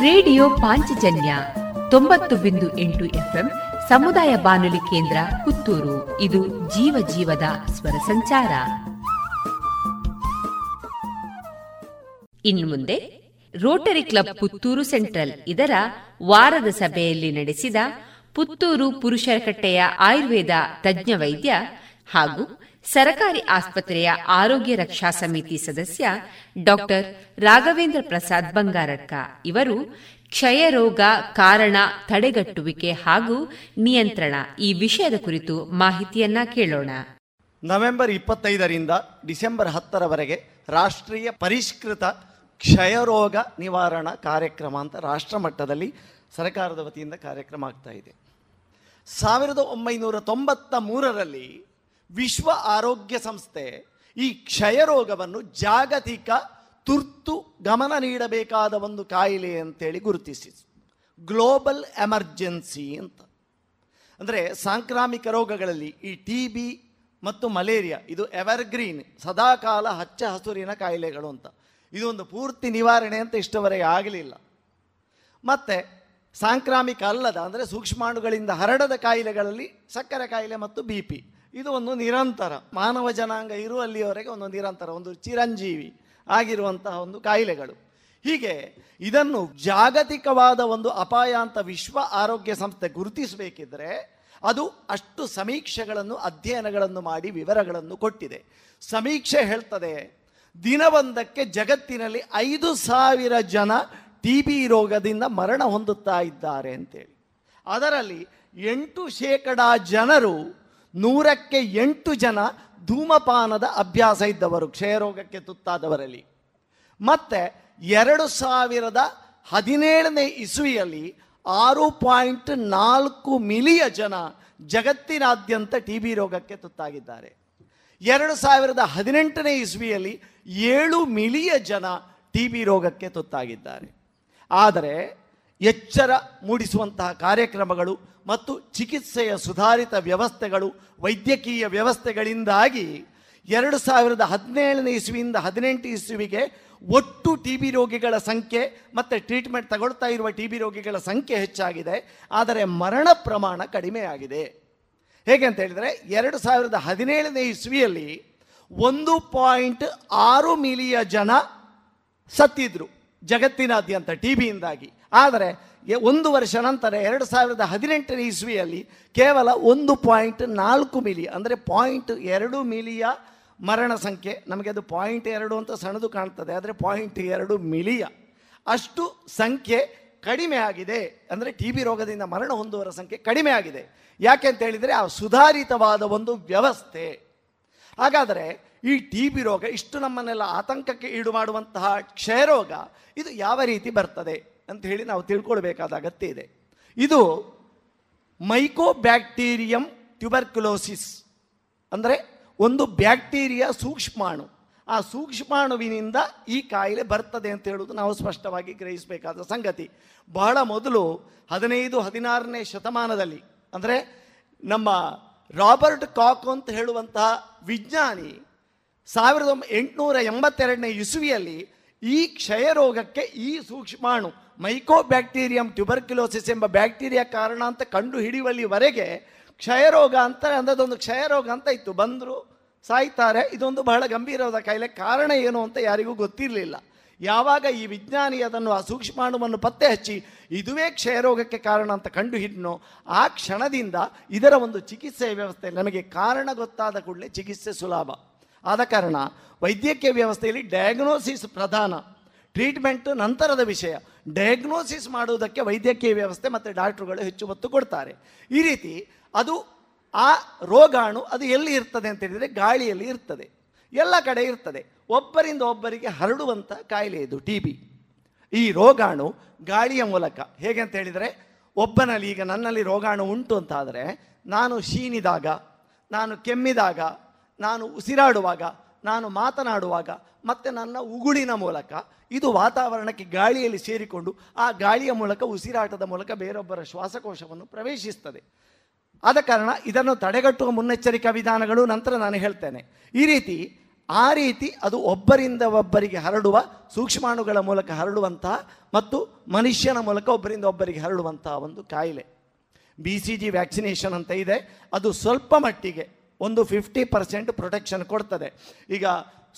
Radio Panchajanya ತೊಂಬತ್ತು ಬಿಂದು ಎಂಟು ಎಫ್ಎಂ ಸಮುದಾಯ ಬಾನುಲಿ ಕೇಂದ್ರ ಪುತ್ತೂರು. ಇದು ಜೀವ ಜೀವದ ಸ್ವರ ಸಂಚಾರ. ಇನ್ನು ಮುಂದೆ ರೋಟರಿ ಕ್ಲಬ್ ಪುತ್ತೂರು ಸೆಂಟ್ರಲ್ ಇದರ ವಾರದ ಸಭೆಯಲ್ಲಿ ನಡೆಸಿದ ಪುತ್ತೂರು ಪುರುಷರಕಟ್ಟೆಯ ಆಯುರ್ವೇದ ತಜ್ಞ ವೈದ್ಯ ಹಾಗೂ ಸರಕಾರಿ ಆಸ್ಪತ್ರೆಯ ಆರೋಗ್ಯ ರಕ್ಷಾ ಸಮಿತಿ ಸದಸ್ಯ ಡಾಕ್ಟರ್ ರಾಘವೇಂದ್ರ ಪ್ರಸಾದ್ ಬಂಗಾರಡ್ಕ. ಇವರು ಕ್ಷಯ ರೋಗ ಕಾರಣ ತಡೆಗಟ್ಟುವಿಕೆ ಹಾಗೂ ನಿಯಂತ್ರಣ ಈ ವಿಷಯದ ಕುರಿತು ಮಾಹಿತಿಯನ್ನ ಕೇಳೋಣ. ನವೆಂಬರ್ ಇಪ್ಪತ್ತೈದರಿಂದ ಡಿಸೆಂಬರ್ ಹತ್ತರವರೆಗೆ ರಾಷ್ಟ್ರೀಯ ಪರಿಷ್ಕೃತ ಕ್ಷಯರೋಗ ನಿವಾರಣಾ ಕಾರ್ಯಕ್ರಮ ಅಂತ ರಾಷ್ಟ್ರ ಮಟ್ಟದಲ್ಲಿ ಸರ್ಕಾರದ ವತಿಯಿಂದ ಕಾರ್ಯಕ್ರಮ ಆಗ್ತಾ ಇದೆ. ಸಾವಿರದ ಒಂಬೈನೂರ ತೊಂಬತ್ತ ಮೂರರಲ್ಲಿ ವಿಶ್ವ ಆರೋಗ್ಯ ಸಂಸ್ಥೆ ಈ ಕ್ಷಯರೋಗವನ್ನು ಜಾಗತಿಕ ತುರ್ತು ಗಮನ ನೀಡಬೇಕಾದ ಒಂದು ಕಾಯಿಲೆ ಅಂತೇಳಿ ಗುರುತಿಸಿ ಗ್ಲೋಬಲ್ ಎಮರ್ಜೆನ್ಸಿ ಅಂತ. ಅಂದರೆ ಸಾಂಕ್ರಾಮಿಕ ರೋಗಗಳಲ್ಲಿ ಈ ಟಿ ಬಿ ಮತ್ತು ಮಲೇರಿಯಾ, ಇದು ಎವರ್ಗ್ರೀನ್, ಸದಾಕಾಲ ಹಚ್ಚ ಹಸುರಿನ ಕಾಯಿಲೆಗಳು ಅಂತ. ಇದು ಒಂದು ಪೂರ್ತಿ ನಿವಾರಣೆ ಅಂತ ಇಷ್ಟವರೆಗೆ ಆಗಲಿಲ್ಲ. ಮತ್ತು ಸಾಂಕ್ರಾಮಿಕ ಅಲ್ಲದ, ಅಂದರೆ ಸೂಕ್ಷ್ಮಾಣುಗಳಿಂದ ಹರಡದ ಕಾಯಿಲೆಗಳಲ್ಲಿ ಸಕ್ಕರೆ ಕಾಯಿಲೆ ಮತ್ತು ಬಿ ಪಿ. ಇದು ಒಂದು ನಿರಂತರ, ಮಾನವ ಜನಾಂಗ ಇರುವಲ್ಲಿಯವರೆಗೆ ಒಂದು ನಿರಂತರ, ಒಂದು ಚಿರಂಜೀವಿ ಆಗಿರುವಂತಹ ಒಂದು ಕಾಯಿಲೆಗಳು. ಹೀಗೆ ಇದನ್ನು ಜಾಗತಿಕವಾದ ಒಂದು ಅಪಾಯ ಅಂತ ವಿಶ್ವ ಆರೋಗ್ಯ ಸಂಸ್ಥೆ ಗುರುತಿಸಬೇಕಿದ್ರೆ ಅದು ಅಷ್ಟು ಸಮೀಕ್ಷೆಗಳನ್ನು, ಅಧ್ಯಯನಗಳನ್ನು ಮಾಡಿ ವಿವರಗಳನ್ನು ಕೊಟ್ಟಿದೆ. ಸಮೀಕ್ಷೆ ಹೇಳ್ತದೆ, ದಿನವೊಂದಕ್ಕೆ ಜಗತ್ತಿನಲ್ಲಿ ಐದು ಸಾವಿರ ಜನ ಟಿ ಬಿ ರೋಗದಿಂದ ಮರಣ ಹೊಂದುತ್ತಾ ಇದ್ದಾರೆ ಅಂತೇಳಿ. ಅದರಲ್ಲಿ ಎಂಟು ಶೇಕಡ ಜನರು ನೂರಕ್ಕೆ ಎಂಟು ಜನ ಧೂಮಪಾನದ ಅಭ್ಯಾಸ ಇದ್ದವರು, ಕ್ಷಯರೋಗಕ್ಕೆ ತುತ್ತಾದವರಲ್ಲಿ. ಮತ್ತೆ ಎರಡು ಸಾವಿರದ ಹದಿನೇಳನೇ ಇಸುವಿಯಲ್ಲಿ ಆರು ಪಾಯಿಂಟ್ ನಾಲ್ಕು ಮಿಲಿಯ ಜನ ಜಗತ್ತಿನಾದ್ಯಂತ ಟಿ ಬಿ ರೋಗಕ್ಕೆ ತುತ್ತಾಗಿದ್ದಾರೆ. ಎರಡು ಸಾವಿರದ ಹದಿನೆಂಟನೇ ಇಸ್ವಿಯಲ್ಲಿ ಏಳು ಮಿಲಿಯ ಜನ ಟಿ ಬಿ ರೋಗಕ್ಕೆ ತುತ್ತಾಗಿದ್ದಾರೆ. ಆದರೆ ಎಚ್ಚರ ಮೂಡಿಸುವಂತಹ ಕಾರ್ಯಕ್ರಮಗಳು ಮತ್ತು ಚಿಕಿತ್ಸೆಯ ಸುಧಾರಿತ ವ್ಯವಸ್ಥೆಗಳು, ವೈದ್ಯಕೀಯ ವ್ಯವಸ್ಥೆಗಳಿಂದಾಗಿ ಎರಡು ಸಾವಿರದ ಹದಿನೇಳನೇ ಇಸುವಿಯಿಂದ ಹದಿನೆಂಟು ಇಸುವಿಗೆ ಒಟ್ಟು ಟಿ ಬಿ ರೋಗಿಗಳ ಸಂಖ್ಯೆ ಮತ್ತು ಟ್ರೀಟ್ಮೆಂಟ್ ತಗೊಳ್ತಾ ಇರುವ ಟಿ ಬಿ ರೋಗಿಗಳ ಸಂಖ್ಯೆ ಹೆಚ್ಚಾಗಿದೆ. ಆದರೆ ಮರಣ ಪ್ರಮಾಣ ಕಡಿಮೆಯಾಗಿದೆ ಹೇಗೆ ಅಂತ ಹೇಳಿದರೆ ಎರಡು ಸಾವಿರದ ಹದಿನೇಳನೇ ಇಸ್ವಿಯಲ್ಲಿ ಒಂದು ಪಾಯಿಂಟ್ ಆರು ಮಿಲಿಯ ಜನ ಸತ್ತಿದ್ರು ಜಗತ್ತಿನಾದ್ಯಂತ ಟಿ ಬಿಯಿಂದಾಗಿ ಆದರೆ ಒಂದು ವರ್ಷ ನಂತರ ಎರಡು ಸಾವಿರದ ಹದಿನೆಂಟನೇ ಇಸ್ವಿಯಲ್ಲಿ ಕೇವಲ ಒಂದು ಪಾಯಿಂಟ್ ನಾಲ್ಕು ಮಿಲಿ, ಅಂದರೆ ಪಾಯಿಂಟ್ ಎರಡು ಮಿಲಿಯ ಮರಣ ಸಂಖ್ಯೆ. ನಮಗೆ ಅದು ಪಾಯಿಂಟ್ ಎರಡು ಅಂತ ಸಣ್ಣದು ಕಾಣ್ತದೆ, ಆದರೆ ಪಾಯಿಂಟ್ ಎರಡು ಮಿಲಿಯ. ಅಷ್ಟು ಸಂಖ್ಯೆ ಕಡಿಮೆ ಆಗಿದೆ, ಅಂದರೆ ಟಿ ಬಿ ರೋಗದಿಂದ ಮರಣ ಹೊಂದುವರ ಸಂಖ್ಯೆ ಕಡಿಮೆ ಆಗಿದೆ. ಯಾಕೆ ಅಂತ ಹೇಳಿದರೆ, ಆ ಸುಧಾರಿತವಾದ ಒಂದು ವ್ಯವಸ್ಥೆ. ಹಾಗಾದರೆ ಈ ಟಿ ಬಿ ರೋಗ ಇಷ್ಟು ನಮ್ಮನ್ನೆಲ್ಲ ಆತಂಕಕ್ಕೆ ಈಡು ಮಾಡುವಂತಹ ಕ್ಷಯರೋಗ ಇದು ಯಾವ ರೀತಿ ಬರ್ತದೆ? ಅಂತ ಹೇಳಿ ನಾವು ತಿಳ್ಕೊಳ್ಬೇಕಾದ ಅಗತ್ಯ ಇದೆ. ಇದು ಮೈಕೋಬ್ಯಾಕ್ಟೀರಿಯಂ ಟ್ಯೂಬರ್ಕ್ಯುಲೋಸಿಸ್ ಅಂದರೆ ಒಂದು ಬ್ಯಾಕ್ಟೀರಿಯಾ ಸೂಕ್ಷ್ಮಾಣು. ಆ ಸೂಕ್ಷ್ಮಾಣುವಿನಿಂದ ಈ ಕಾಯಿಲೆ ಬರ್ತದೆ ಅಂತ ಹೇಳೋದು ನಾವು ಸ್ಪಷ್ಟವಾಗಿ ಗ್ರಹಿಸಬೇಕಾದ ಸಂಗತಿ. ಬಹಳ ಮೊದಲು ಹದಿನೈದು, ಹದಿನಾರನೇ ಶತಮಾನದಲ್ಲಿ, ಅಂದರೆ ನಮ್ಮ ರಾಬರ್ಟ್ ಕಾಕ್ ಅಂತ ಹೇಳುವಂತಹ ವಿಜ್ಞಾನಿ ಸಾವಿರದ ಎಂಟುನೂರ ಎಂಬತ್ತೆರಡನೇ ಇಸುವಿಯಲ್ಲಿ ಈ ಕ್ಷಯರೋಗಕ್ಕೆ ಈ ಸೂಕ್ಷ್ಮಾಣು ಮೈಕೋಬ್ಯಾಕ್ಟೀರಿಯಂ ಟ್ಯೂಬರ್ಕ್ಯುಲೋಸಿಸ್ ಎಂಬ ಬ್ಯಾಕ್ಟೀರಿಯಾ ಕಾರಣ ಅಂತ ಕಂಡು ಹಿಡಿಯುವಲ್ಲಿವರೆಗೆ ಕ್ಷಯರೋಗ ಅಂತ ಅಂದದೊಂದು ಕ್ಷಯರೋಗ ಅಂತ ಇತ್ತು. ಬಂದರು, ಸಾಯ್ತಾರೆ. ಇದೊಂದು ಬಹಳ ಗಂಭೀರವಾದ ಕಾಯಿಲೆ. ಕಾರಣ ಏನು ಅಂತ ಯಾರಿಗೂ ಗೊತ್ತಿರಲಿಲ್ಲ. ಯಾವಾಗ ಈ ವಿಜ್ಞಾನಿ ಅದನ್ನು ಆ ಸೂಕ್ಷ್ಮಾಣುವನ್ನು ಪತ್ತೆ ಹಚ್ಚಿ, ಇದುವೇ ಕ್ಷಯರೋಗಕ್ಕೆ ಕಾರಣ ಅಂತ ಕಂಡು ಹಿಡ್ನೋ, ಆ ಕ್ಷಣದಿಂದ ಇದರ ಒಂದು ಚಿಕಿತ್ಸೆ ವ್ಯವಸ್ಥೆ ನಮಗೆ ಕಾರಣ ಗೊತ್ತಾದ ಕೂಡಲೇ ಚಿಕಿತ್ಸೆ ಸುಲಭ. ಆದ ಕಾರಣ ವೈದ್ಯಕೀಯ ವ್ಯವಸ್ಥೆಯಲ್ಲಿ ಡಯಾಗ್ನೋಸಿಸ್ ಪ್ರಧಾನ. ಟ್ರೀಟ್ಮೆಂಟ್ ನಂತರದ ವಿಷಯ. ಡಯಾಗ್ನೋಸಿಸ್ ಮಾಡುವುದಕ್ಕೆ ವೈದ್ಯಕೀಯ ವ್ಯವಸ್ಥೆ ಮತ್ತು ಡಾಕ್ಟ್ರುಗಳು ಹೆಚ್ಚು ಒತ್ತು ಕೊಡ್ತಾರೆ. ಈ ರೀತಿ ಅದು ಆ ರೋಗಾಣು ಅದು ಎಲ್ಲಿ ಇರ್ತದೆ ಅಂತ ಹೇಳಿದರೆ ಗಾಳಿಯಲ್ಲಿ ಇರ್ತದೆ. ಎಲ್ಲ ಕಡೆ ಇರ್ತದೆ. ಒಬ್ಬರಿಂದ ಒಬ್ಬರಿಗೆ ಹರಡುವಂಥ ಕಾಯಿಲೆ ಇದು ಟಿ ಬಿ ಈ ರೋಗಾಣು ಗಾಳಿಯ ಮೂಲಕ ಹೇಗೆ ಅಂತ ಹೇಳಿದರೆ ಒಬ್ಬನಲ್ಲಿ ಈಗ ನನ್ನಲ್ಲಿ ರೋಗಾಣು ಉಂಟು ಅಂತಾದರೆ ನಾನು ಶೀನಿದಾಗ, ನಾನು ಕೆಮ್ಮಿದಾಗ, ನಾನು ಉಸಿರಾಡುವಾಗ ನಾನು ಮಾತನಾಡುವಾಗ ಮತ್ತೆ ನನ್ನ ಉಗುಳಿನ ಮೂಲಕ, ಇದು ವಾತಾವರಣಕ್ಕೆ ಗಾಳಿಯಲ್ಲಿ ಸೇರಿಕೊಂಡು ಆ ಗಾಳಿಯ ಮೂಲಕ, ಉಸಿರಾಟದ ಮೂಲಕ ಬೇರೊಬ್ಬರ ಶ್ವಾಸಕೋಶವನ್ನು ಪ್ರವೇಶಿಸ್ತದೆ. ಆದ ಕಾರಣ ಇದನ್ನು ತಡೆಗಟ್ಟುವ ಮುನ್ನೆಚ್ಚರಿಕಾ ವಿಧಾನಗಳು ನಂತರ ನಾನು ಹೇಳ್ತೇನೆ. ಈ ರೀತಿ, ಆ ರೀತಿ ಅದು ಒಬ್ಬರಿಂದ ಒಬ್ಬರಿಗೆ ಹರಡುವ, ಸೂಕ್ಷ್ಮಾಣುಗಳ ಮೂಲಕ ಹರಡುವಂತಹ ಮತ್ತು ಮನುಷ್ಯನ ಮೂಲಕ ಒಬ್ಬರಿಂದ ಒಬ್ಬರಿಗೆ ಹರಡುವಂತಹ ಒಂದು ಕಾಯಿಲೆ. ಬಿ ಸಿ ಜಿ ವ್ಯಾಕ್ಸಿನೇಷನ್ ಅಂತ ಇದೆ. ಅದು ಸ್ವಲ್ಪ ಮಟ್ಟಿಗೆ ಒಂದು ಫಿಫ್ಟಿ ಪರ್ಸೆಂಟ್ ಪ್ರೊಟೆಕ್ಷನ್ ಕೊಡ್ತದೆ. ಈಗ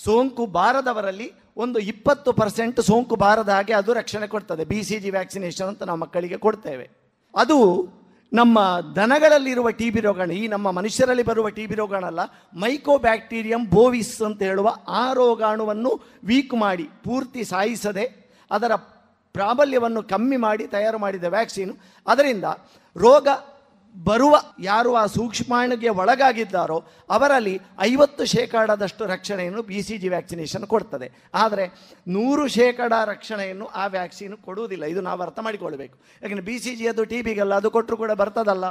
ಸೋಂಕು ಬಾರದವರಲ್ಲಿ ಒಂದು ಇಪ್ಪತ್ತು ಪರ್ಸೆಂಟ್ ಸೋಂಕು ಬಾರದ ಹಾಗೆ ಅದು ರಕ್ಷಣೆ ಕೊಡ್ತದೆ. ಬಿ ಸಿ ಜಿ ವ್ಯಾಕ್ಸಿನೇಷನ್ ಅಂತ ನಾವು ಮಕ್ಕಳಿಗೆ ಕೊಡ್ತೇವೆ. ಅದು ನಮ್ಮ ದನಗಳಲ್ಲಿರುವ ಟಿ ಬಿ ರೋಗಾಣು, ಈ ನಮ್ಮ ಮನುಷ್ಯರಲ್ಲಿ ಬರುವ ಟಿ ಬಿ ರೋಗಾಣಲ್ಲ ಮೈಕೋಬ್ಯಾಕ್ಟೀರಿಯಂ ಬೋವಿಸ್ ಅಂತ ಹೇಳುವ ಆ ರೋಗಾಣುವನ್ನು ವೀಕ್ ಮಾಡಿ, ಪೂರ್ತಿ ಸಾಯಿಸದೆ, ಅದರ ಪ್ರಾಬಲ್ಯವನ್ನು ಕಮ್ಮಿ ಮಾಡಿ, ತಯಾರು ಮಾಡಿದ ವ್ಯಾಕ್ಸಿನ್ ಅದರಿಂದ ರೋಗ ಬರುವ ಯಾರು ಆ ಸೂಕ್ಷ್ಮಾಣುಗೆ ಒಳಗಾಗಿದ್ದಾರೋ ಅವರಲ್ಲಿ ಐವತ್ತು ಶೇಕಡದಷ್ಟು ರಕ್ಷಣೆಯನ್ನು ಬಿ ಸಿ ಜಿ ವ್ಯಾಕ್ಸಿನೇಷನ್ ಕೊಡ್ತದೆ. ಆದರೆ ನೂರು ಶೇಕಡ ರಕ್ಷಣೆಯನ್ನು ಆ ವ್ಯಾಕ್ಸಿನ್ ಕೊಡುವುದಿಲ್ಲ. ಇದು ನಾವು ಅರ್ಥ ಮಾಡಿಕೊಳ್ಬೇಕು. ಯಾಕಂದರೆ ಬಿ ಸಿ ಜಿ ಅದು ಟಿ ಬಿಗೆಲ್ಲ ಅದು ಕೊಟ್ಟರು ಕೂಡ ಬರ್ತದಲ್ಲ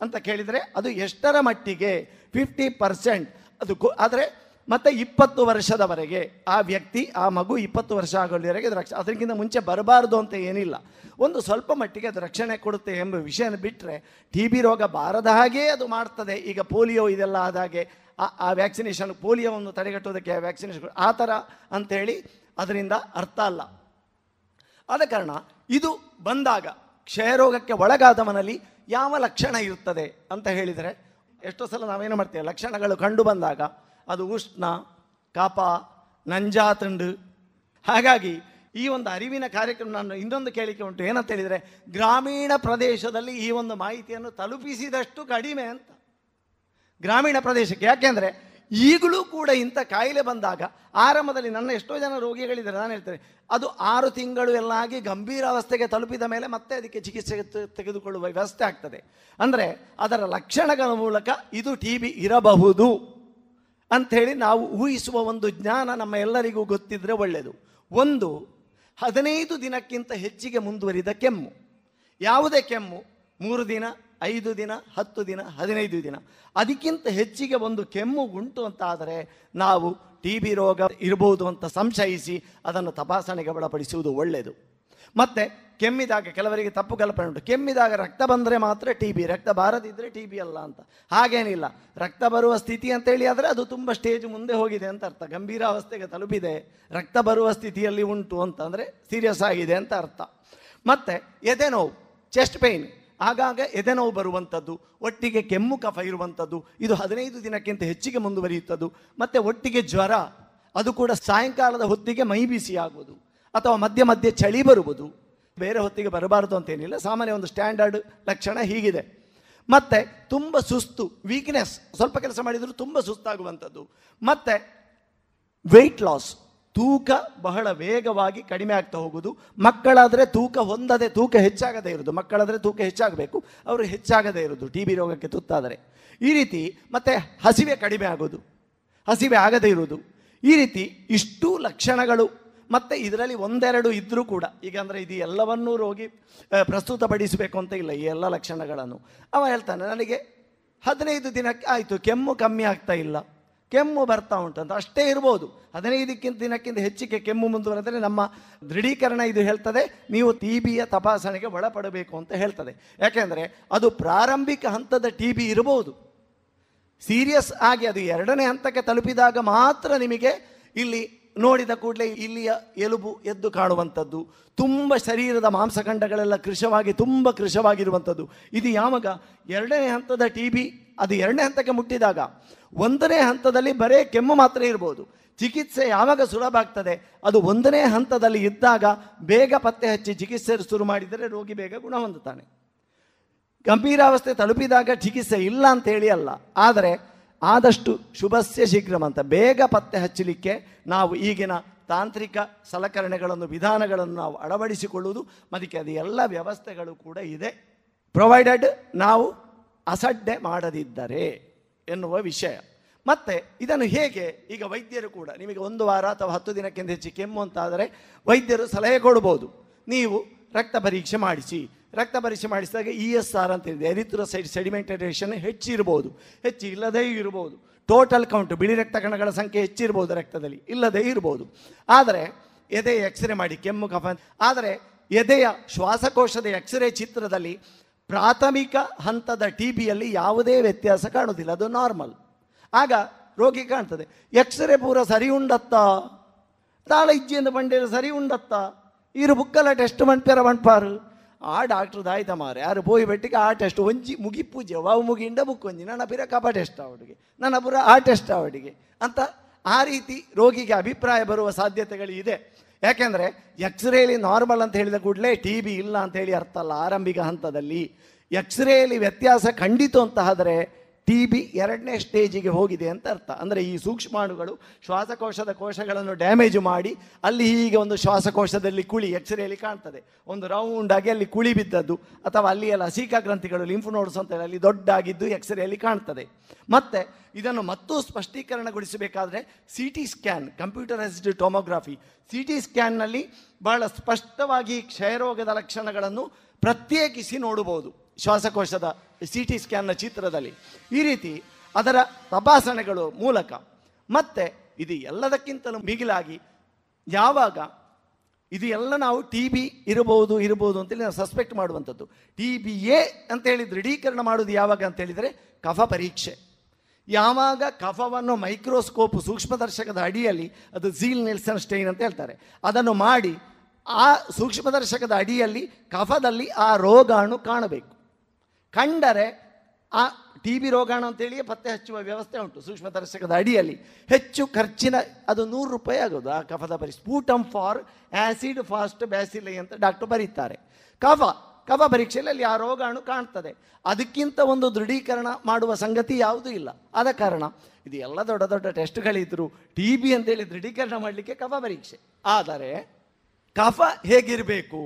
ಅಂತ ಕೇಳಿದರೆ ಅದು ಎಷ್ಟರ ಮಟ್ಟಿಗೆ? ಫಿಫ್ಟಿ ಪರ್ಸೆಂಟ್ ಅದು ಆದರೆ ಮತ್ತು ಇಪ್ಪತ್ತು ವರ್ಷದವರೆಗೆ ಆ ವ್ಯಕ್ತಿ, ಆ ಮಗು ಇಪ್ಪತ್ತು ವರ್ಷ ಆಗೋಲ್ಲಿವರೆಗೆ ಅದು ರಕ್ಷ, ಅದಕ್ಕಿಂತ ಮುಂಚೆ ಬರಬಾರ್ದು ಅಂತ ಏನಿಲ್ಲ. ಒಂದು ಸ್ವಲ್ಪ ಮಟ್ಟಿಗೆ ಅದು ರಕ್ಷಣೆ ಕೊಡುತ್ತೆ ಎಂಬ ವಿಷಯನ ಬಿಟ್ಟರೆ ಟಿ ಬಿ ರೋಗ ಬಾರದ ಹಾಗೇ ಅದು ಮಾಡ್ತದೆ. ಈಗ ಪೋಲಿಯೋ ಇದೆಲ್ಲ ಆದಾಗೆ ಆ ಆ ವ್ಯಾಕ್ಸಿನೇಷನ್, ಪೋಲಿಯೋವನ್ನು ತಡೆಗಟ್ಟುವುದಕ್ಕೆ ವ್ಯಾಕ್ಸಿನೇಷನ್ ಆ ಥರ ಅಂಥೇಳಿ ಅದರಿಂದ ಅರ್ಥ ಅಲ್ಲ. ಆದ ಕಾರಣ ಇದು ಬಂದಾಗ ಕ್ಷಯರೋಗಕ್ಕೆ ಒಳಗಾದವನಲ್ಲಿ ಯಾವ ಲಕ್ಷಣ ಇರುತ್ತದೆ ಅಂತ ಹೇಳಿದರೆ, ಎಷ್ಟೋ ಸಲ ನಾವೇನು ಮಾಡ್ತೇವೆ? ಲಕ್ಷಣಗಳು ಕಂಡು ಬಂದಾಗ ಅದು ಉಷ್ಣ, ಕಾಪ ನಂಜಾತಂಡು ಹಾಗಾಗಿ ಈ ಒಂದು ಅರಿವಿನ ಕಾರ್ಯಕ್ರಮ ನಾನು ಇನ್ನೊಂದು ಕೇಳಿಕೆ ಉಂಟು. ಏನಂತ ಹೇಳಿದರೆ, ಗ್ರಾಮೀಣ ಪ್ರದೇಶದಲ್ಲಿ ಈ ಒಂದು ಮಾಹಿತಿಯನ್ನು ತಲುಪಿಸಿದಷ್ಟು ಕಡಿಮೆ ಅಂತ. ಗ್ರಾಮೀಣ ಪ್ರದೇಶಕ್ಕೆ. ಯಾಕೆಂದರೆ, ಈಗಲೂ ಕೂಡ ಇಂಥ ಕಾಯಿಲೆ ಬಂದಾಗ, ಆರಂಭದಲ್ಲಿ ನನ್ನ ಎಷ್ಟೋ ಜನ ರೋಗಿಗಳಿದ್ದಾರೆ, ನಾನು ಹೇಳ್ತೇನೆ, ಅದು ಆರು ತಿಂಗಳು ಎಲ್ಲ ಆಗಿ ಗಂಭೀರ ಅವಸ್ಥೆಗೆ ತಲುಪಿದ ಮೇಲೆ ಮತ್ತೆ ಅದಕ್ಕೆ ಚಿಕಿತ್ಸೆ ತೆಗೆದುಕೊಳ್ಳುವ ವ್ಯವಸ್ಥೆ ಆಗ್ತದೆ. ಅಂದರೆ, ಅದರ ಲಕ್ಷಣಗಳ ಮೂಲಕ ಇದು ಟಿ ಬಿ ಇರಬಹುದು. ಅಂಥೇಳಿ ನಾವು ಊಹಿಸುವ ಒಂದು ಜ್ಞಾನ ನಮ್ಮ ಎಲ್ಲರಿಗೂ ಗೊತ್ತಿದ್ದರೆ ಒಳ್ಳೆಯದು. ಒಂದು, ಹದಿನೈದು ದಿನಕ್ಕಿಂತ ಹೆಚ್ಚಿಗೆ ಮುಂದುವರಿದ ಕೆಮ್ಮು. ಯಾವುದೇ ಕೆಮ್ಮು? ಮೂರು ದಿನ, ಐದು ದಿನ, ಹತ್ತು ದಿನ, ಹದಿನೈದು ದಿನ. ಅದಕ್ಕಿಂತ ಹೆಚ್ಚಿಗೆ ಒಂದು ಕೆಮ್ಮು ಉಂಟು ಅಂತ ಆದರೆ ನಾವು ಟಿ ಬಿ ರೋಗ ಇರಬಹುದು ಅಂತ ಸಂಶಯಿಸಿ ಅದನ್ನು ತಪಾಸಣೆಗೆ ಒಳಪಡಿಸುವುದು ಒಳ್ಳೆಯದು. ಮತ್ತು ಕೆಮ್ಮಿದಾಗ ಕೆಲವರಿಗೆ ತಪ್ಪು ಕಲ್ಪನೆ ಉಂಟು. ಕೆಮ್ಮಿದಾಗ ರಕ್ತ ಬಂದರೆ ಮಾತ್ರ ಟಿ ಬಿ ರಕ್ತ ಬಾರದಿದ್ದರೆ ಟಿ ಬಿ ಅಲ್ಲ ಅಂತ. ಹಾಗೇನಿಲ್ಲ. ರಕ್ತ ಬರುವ ಸ್ಥಿತಿ ಅಂತೇಳಿ ಆದರೆ ಅದು ತುಂಬ ಸ್ಟೇಜ್ ಮುಂದೆ ಹೋಗಿದೆ ಅಂತ ಅರ್ಥ. ಗಂಭೀರ ಅವಸ್ಥೆಗೆ ತಲುಪಿದೆ. ರಕ್ತ ಬರುವ ಸ್ಥಿತಿಯಲ್ಲಿ ಉಂಟು ಅಂತ ಅಂದರೆ ಸೀರಿಯಸ್ ಆಗಿದೆ ಅಂತ ಅರ್ಥ. ಮತ್ತು ಎದೆ ನೋವು ಚೆಸ್ಟ್ ಪೇಯ್ನ್ ಆಗಾಗ ಎದೆ ನೋವು ಬರುವಂಥದ್ದು ಒಟ್ಟಿಗೆ ಕೆಮ್ಮು, ಕಫ ಇರುವಂಥದ್ದು ಇದು ಹದಿನೈದು ದಿನಕ್ಕಿಂತ ಹೆಚ್ಚಿಗೆ ಮುಂದುವರಿಯುತ್ತದ್ದು. ಮತ್ತು ಒಟ್ಟಿಗೆ ಜ್ವರ, ಅದು ಕೂಡ ಸಾಯಂಕಾಲದ ಹೊತ್ತಿಗೆ ಮೈ ಬಿಸಿ ಅಥವಾ ಮಧ್ಯ ಮಧ್ಯೆ ಚಳಿ ಬರುವುದು, ಬೇರೆ ಹೊತ್ತಿಗೆ ಬರಬಾರದು ಅಂತೇನಿಲ್ಲ, ಸಾಮಾನ್ಯ ಒಂದು ಸ್ಟ್ಯಾಂಡರ್ಡ್ ಲಕ್ಷಣ ಹೀಗಿದೆ. ಮತ್ತು ತುಂಬ ಸುಸ್ತು ವೀಕ್ನೆಸ್ ಸ್ವಲ್ಪ ಕೆಲಸ ಮಾಡಿದರೂ ತುಂಬ ಸುಸ್ತಾಗುವಂಥದ್ದು. ಮತ್ತು ವೆಯ್ಟ್ ಲಾಸ್ ತೂಕ ಬಹಳ ವೇಗವಾಗಿ ಕಡಿಮೆ ಆಗ್ತಾ ಹೋಗುವುದು. ಮಕ್ಕಳಾದರೆ ತೂಕ ಹೊಂದದೆ, ತೂಕ ಹೆಚ್ಚಾಗದೇ ಇರೋದು ಮಕ್ಕಳಾದರೆ ತೂಕ ಹೆಚ್ಚಾಗಬೇಕು, ಅವರು ಹೆಚ್ಚಾಗದೇ ಇರೋದು ಟಿ ಬಿ ರೋಗಕ್ಕೆ ತುತ್ತಾದರೆ. ಈ ರೀತಿ ಮತ್ತೆ ಹಸಿವೆ ಕಡಿಮೆ ಆಗೋದು, ಹಸಿವೆ ಆಗದೇ ಇರುವುದು. ಈ ರೀತಿ ಇಷ್ಟು ಲಕ್ಷಣಗಳು ಮತ್ತು ಇದರಲ್ಲಿ ಒಂದೆರಡು ಇದ್ದರೂ ಕೂಡ, ಈಗ ಅಂದರೆ ಇದು ಎಲ್ಲವನ್ನೂ ರೋಗಿ ಪ್ರಸ್ತುತಪಡಿಸಬೇಕು ಅಂತ ಇಲ್ಲ, ಈ ಎಲ್ಲ ಲಕ್ಷಣಗಳನ್ನು. ಅವ ಹೇಳ್ತಾನೆ, ನನಗೆ ಹದಿನೈದು ದಿನಕ್ಕೆ ಆಯಿತು, ಕೆಮ್ಮು ಕಮ್ಮಿ ಆಗ್ತಾ ಇಲ್ಲ. ಕೆಮ್ಮು ಬರ್ತಾ ಉಂಟಂತ ಅಷ್ಟೇ ಇರ್ಬೋದು. ಹದಿನೈದಕ್ಕಿಂತ ದಿನಕ್ಕಿಂತ ಹೆಚ್ಚಿಗೆ ಕೆಮ್ಮು ಮುಂದುವರೆದರೆ ನಮ್ಮ ದೃಢೀಕರಣ ಇದು ಹೇಳ್ತದೆ, ನೀವು ಟಿ ಬಿಯ ತಪಾಸಣೆಗೆ ಒಳಪಡಬೇಕು ಅಂತ ಹೇಳ್ತದೆ. ಯಾಕೆಂದರೆ ಅದು ಪ್ರಾರಂಭಿಕ ಹಂತದ ಟಿ ಬಿ ಇರಬಹುದು ಸೀರಿಯಸ್ ಆಗಿ ಅದು ಎರಡನೇ ಹಂತಕ್ಕೆ ತಲುಪಿದಾಗ ಮಾತ್ರ ನಿಮಗೆ ಇಲ್ಲಿ ನೋಡಿದ ಕೂಡಲೇ ಇಲ್ಲಿಯ ಎಲುಬು ಎದ್ದು ಕಾಣುವಂಥದ್ದು. ತುಂಬ ಶರೀರದ ಮಾಂಸಖಂಡಗಳೆಲ್ಲ ಕೃಶವಾಗಿ, ತುಂಬ ಕೃಶವಾಗಿರುವಂಥದ್ದು. ಇದು ಯಾವಾಗ? ಎರಡನೇ ಹಂತದ ಟಿ ಬಿ ಅದು ಎರಡನೇ ಹಂತಕ್ಕೆ ಮುಟ್ಟಿದಾಗ. ಒಂದನೇ ಹಂತದಲ್ಲಿ ಬರೇ ಕೆಮ್ಮು ಮಾತ್ರ ಇರ್ಬೋದು. ಚಿಕಿತ್ಸೆ ಯಾವಾಗ ಸುಲಭ ಆಗ್ತದೆ? ಅದು ಒಂದನೇ ಹಂತದಲ್ಲಿ ಇದ್ದಾಗ ಬೇಗ ಪತ್ತೆ ಹಚ್ಚಿ ಚಿಕಿತ್ಸೆ ಶುರು ಮಾಡಿದರೆ ರೋಗಿ ಬೇಗ ಗುಣ ಹೊಂದುತ್ತಾನೆ. ಗಂಭೀರಾವಸ್ಥೆ ತಲುಪಿದಾಗ ಚಿಕಿತ್ಸೆ ಇಲ್ಲ ಅಂತ ಹೇಳಿ ಅಲ್ಲ. ಆದರೆ ಆದಷ್ಟು ಶುಭಸ್ಯ ಶೀಘ್ರಂ ಅಂತ ಬೇಗ ಪತ್ತೆ ಹಚ್ಚಲಿಕ್ಕೆ ನಾವು ಈಗಿನ ತಾಂತ್ರಿಕ ಸಲಕರಣೆಗಳನ್ನು, ವಿಧಾನಗಳನ್ನು ನಾವು ಅಳವಡಿಸಿಕೊಳ್ಳುವುದು. ಅದಕ್ಕೆ ಅದು ಎಲ್ಲ ವ್ಯವಸ್ಥೆಗಳು ಕೂಡ ಇದೆ. ಪ್ರೊವೈಡೆಡ್ ನಾವು ಅಸಡ್ಡೆ ಮಾಡದಿದ್ದರೆ ಎನ್ನುವ ವಿಷಯ. ಮತ್ತೆ ಇದನ್ನು ಹೇಗೆ, ಈಗ ವೈದ್ಯರು ಕೂಡ, ನಿಮಗೆ ಒಂದು ವಾರ ಅಥವಾ ಹತ್ತು ದಿನಕ್ಕಿಂತ ಹೆಚ್ಚು ಕೆಮ್ಮು ಅಂತಾದರೆ ವೈದ್ಯರು ಸಲಹೆ ಕೊಡ್ಬೋದು. ನೀವು ರಕ್ತ ಪರೀಕ್ಷೆ ಮಾಡಿಸಿ. ರಕ್ತ ಪರೀಕ್ಷೆ ಮಾಡಿಸಿದಾಗ ಇ ಎಸ್ ಆರ್ ಅಂತ ಇದೆ. ಎರಿಥ್ರೋಸೈಡ್ ಸೆಡಿಮೆಂಟೇಷನ್ ಹೆಚ್ಚಿರ್ಬೋದು. ಹೆಚ್ಚು ಇಲ್ಲದೇ ಇರ್ಬೋದು. ಟೋಟಲ್ ಕೌಂಟ್ ಬಿಳಿ ರಕ್ತ ಕಣಗಳ ಸಂಖ್ಯೆ ಹೆಚ್ಚಿರ್ಬೋದು ರಕ್ತದಲ್ಲಿ. ಇಲ್ಲದೇ ಇರ್ಬೋದು. ಆದರೆ ಎದೆ ಎಕ್ಸ್ರೇ ಮಾಡಿ, ಕೆಮ್ಮು, ಕಫ ಆದರೆ, ಎದೆಯ ಶ್ವಾಸಕೋಶದ ಎಕ್ಸ್ರೇ ಚಿತ್ರದಲ್ಲಿ ಪ್ರಾಥಮಿಕ ಹಂತದ ಟಿ ಬಿಯಲ್ಲಿ ಯಾವುದೇ ವ್ಯತ್ಯಾಸ ಕಾಣುವುದಿಲ್ಲ. ಅದು ನಾರ್ಮಲ್ ಆಗ ರೋಗಿ ಕಾಣ್ತದೆ ಎಕ್ಸ್ರೇ ಪೂರ ಸರಿ ಉಂಡತ್ತ? ತಾಳ ಇಜ್ಜಿಯಿಂದ ಬಂಡೇರು ಸರಿ ಉಂಡತ್ತ? ಇರು ಬುಕ್ಕಲ್ಲ ಟೆಸ್ಟ್ ಮಣ್ಪಾರು ಆ ಡಾಕ್ಟರ್ ದಾಯ್ತ ಮಾರೆ ಯಾರು ಬೋಯಿ ಬೆಟ್ಟಿಗೆ ಆ ಟೆಸ್ಟ್ ಒಂಜಿ ಮುಗಿ ಪೂಜೆ, ವಾವು ಮುಗಿಂಡ ಬುಕ್ಕೊಂಜಿ ನನ್ನ ಪಿರ ಕಪ ಟೆಸ್ಟ್ ಅವಡಿಗೆ, ನನ್ನ ಪುರ ಆ ಟೆಸ್ಟ್ ಅವಡಿಗೆ ಅಂತ ಆ ರೀತಿ ರೋಗಿಗೆ ಅಭಿಪ್ರಾಯ ಬರುವ ಸಾಧ್ಯತೆಗಳು ಇದೆ. ಯಾಕೆಂದರೆ ಎಕ್ಸ್ರೇಲಿ ನಾರ್ಮಲ್ ಅಂತ ಹೇಳಿದ ಕೂಡಲೇ ಟಿ ಬಿ ಇಲ್ಲ ಅಂತ ಹೇಳಿ ಅರ್ಥ ಅಲ್ಲ ಆರಂಭಿಕ ಹಂತದಲ್ಲಿ. ಎಕ್ಸ್ರೇಲಿ ವ್ಯತ್ಯಾಸ ಖಂಡಿತು ಅಂತ ಆದರೆ ಟಿ ಬಿ ಎರಡನೇ ಸ್ಟೇಜಿಗೆ ಹೋಗಿದೆ ಅಂತ ಅರ್ಥ. ಅಂದರೆ ಈ ಸೂಕ್ಷ್ಮಾಣುಗಳು ಶ್ವಾಸಕೋಶದ ಕೋಶಗಳನ್ನು ಡ್ಯಾಮೇಜ್ ಮಾಡಿ ಅಲ್ಲಿ ಹೀಗೆ ಒಂದು ಶ್ವಾಸಕೋಶದಲ್ಲಿ ಕುಳಿ ಎಕ್ಸ್ರೇಯಲ್ಲಿ ಕಾಣ್ತದೆ. ಒಂದು ರೌಂಡ್ ಆಗಿ ಅಲ್ಲಿ ಕುಳಿ ಬಿದ್ದದ್ದು ಅಥವಾ ಅಲ್ಲಿ ಎಲ್ಲ ಗ್ರಂಥಿಗಳು ಲಿಂಫ್ ನೋಡ್ಸ್ ಅಂತ ಹೇಳಿ ಅಲ್ಲಿ ದೊಡ್ಡಾಗಿದ್ದು ಎಕ್ಸ್ರೇಯಲ್ಲಿ ಕಾಣ್ತದೆ. ಮತ್ತೆ ಇದನ್ನು ಮತ್ತೂ ಸ್ಪಷ್ಟೀಕರಣಗೊಳಿಸಬೇಕಾದ್ರೆ C T scan, computerised tomography. C T ಸ್ಕ್ಯಾನ್ನಲ್ಲಿ ಬಹಳ ಸ್ಪಷ್ಟವಾಗಿ ಕ್ಷಯರೋಗದ ಲಕ್ಷಣಗಳನ್ನು ಪ್ರತ್ಯೇಕಿಸಿ ನೋಡಬಹುದು. ಶ್ವಾಸಕೋಶದ ಸಿ ಟಿ ಸ್ಕ್ಯಾನ್ನ ಚಿತ್ರದಲ್ಲಿ. ಈ ರೀತಿ ಅದರ ತಪಾಸಣೆಗಳು ಮೂಲಕ ಮತ್ತೆ ಇದು ಎಲ್ಲದಕ್ಕಿಂತಲೂ ಮಿಗಿಲಾಗಿ ಯಾವಾಗ ಇದು ಎಲ್ಲ ನಾವು ಟಿ ಬಿ ಇರಬಹುದು ಇರಬಹುದು ಅಂತೇಳಿ ನಾವು ಸಸ್ಪೆಕ್ಟ್ ಮಾಡುವಂಥದ್ದು. ಟಿ ಬಿ ಎ ಅಂತೇಳಿ ದೃಢೀಕರಣ ಮಾಡೋದು ಯಾವಾಗ ಅಂತ ಹೇಳಿದರೆ ಕಫ ಪರೀಕ್ಷೆ. ಯಾವಾಗ ಕಫವನ್ನು ಮೈಕ್ರೋಸ್ಕೋಪ್ ಸೂಕ್ಷ್ಮದರ್ಶಕದ ಅಡಿಯಲ್ಲಿ, ಅದು ಝೀಲ್ ನಿಲ್ಸನ್ ಸ್ಟೈನ್ ಅಂತ ಹೇಳ್ತಾರೆ, ಅದನ್ನು ಮಾಡಿ ಆ ಸೂಕ್ಷ್ಮದರ್ಶಕದ ಅಡಿಯಲ್ಲಿ ಕಫದಲ್ಲಿ ಆ ರೋಗಾಣು ಕಾಣಬೇಕು. ಕಂಡರೆ ಆ ಟಿ ಬಿ ರೋಗಾಣು ಅಂತೇಳಿಯೇ ಪತ್ತೆ ಹಚ್ಚುವ ವ್ಯವಸ್ಥೆ ಉಂಟು. ಸೂಕ್ಷ್ಮದರ್ಶಕದ ಅಡಿಯಲ್ಲಿ. ಹೆಚ್ಚು ಖರ್ಚಿನ ಅದು ನೂರು ರೂಪಾಯಿ ಆಗೋದು. ಆ ಕಫದ ಪರಿ sputum for acid fast bacilli ಅಂತ ಡಾಕ್ಟರ್ ಬರೀತಾರೆ. ಕಫ ಕಫ ಪರೀಕ್ಷೆಯಲ್ಲಿ ಅಲ್ಲಿ ಆ ರೋಗಾಣು ಕಾಣ್ತದೆ. ಅದಕ್ಕಿಂತ ಒಂದು ದೃಢೀಕರಣ ಮಾಡುವ ಸಂಗತಿ ಯಾವುದೂ ಇಲ್ಲ. ಆದ ಕಾರಣ ಇದು ಎಲ್ಲ ದೊಡ್ಡ ದೊಡ್ಡ ಟೆಸ್ಟ್ಗಳಿದ್ರು. ಟಿ ಬಿ ಅಂತೇಳಿ ದೃಢೀಕರಣ ಮಾಡಲಿಕ್ಕೆ ಕಫ ಪರೀಕ್ಷೆ. ಆದರೆ ಕಫ ಹೇಗಿರಬೇಕು?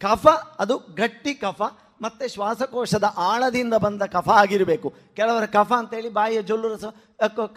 ಕಫ ಅದು ಗಟ್ಟಿ ಕಫ ಮತ್ತೆ ಶ್ವಾಸಕೋಶದ ಆಳದಿಂದ ಬಂದ ಕಫ ಆಗಿರಬೇಕು. ಕೆಲವರ ಕಫ ಅಂತೇಳಿ ಬಾಯಿಯ ಜೊಲ್ಲು ರಸ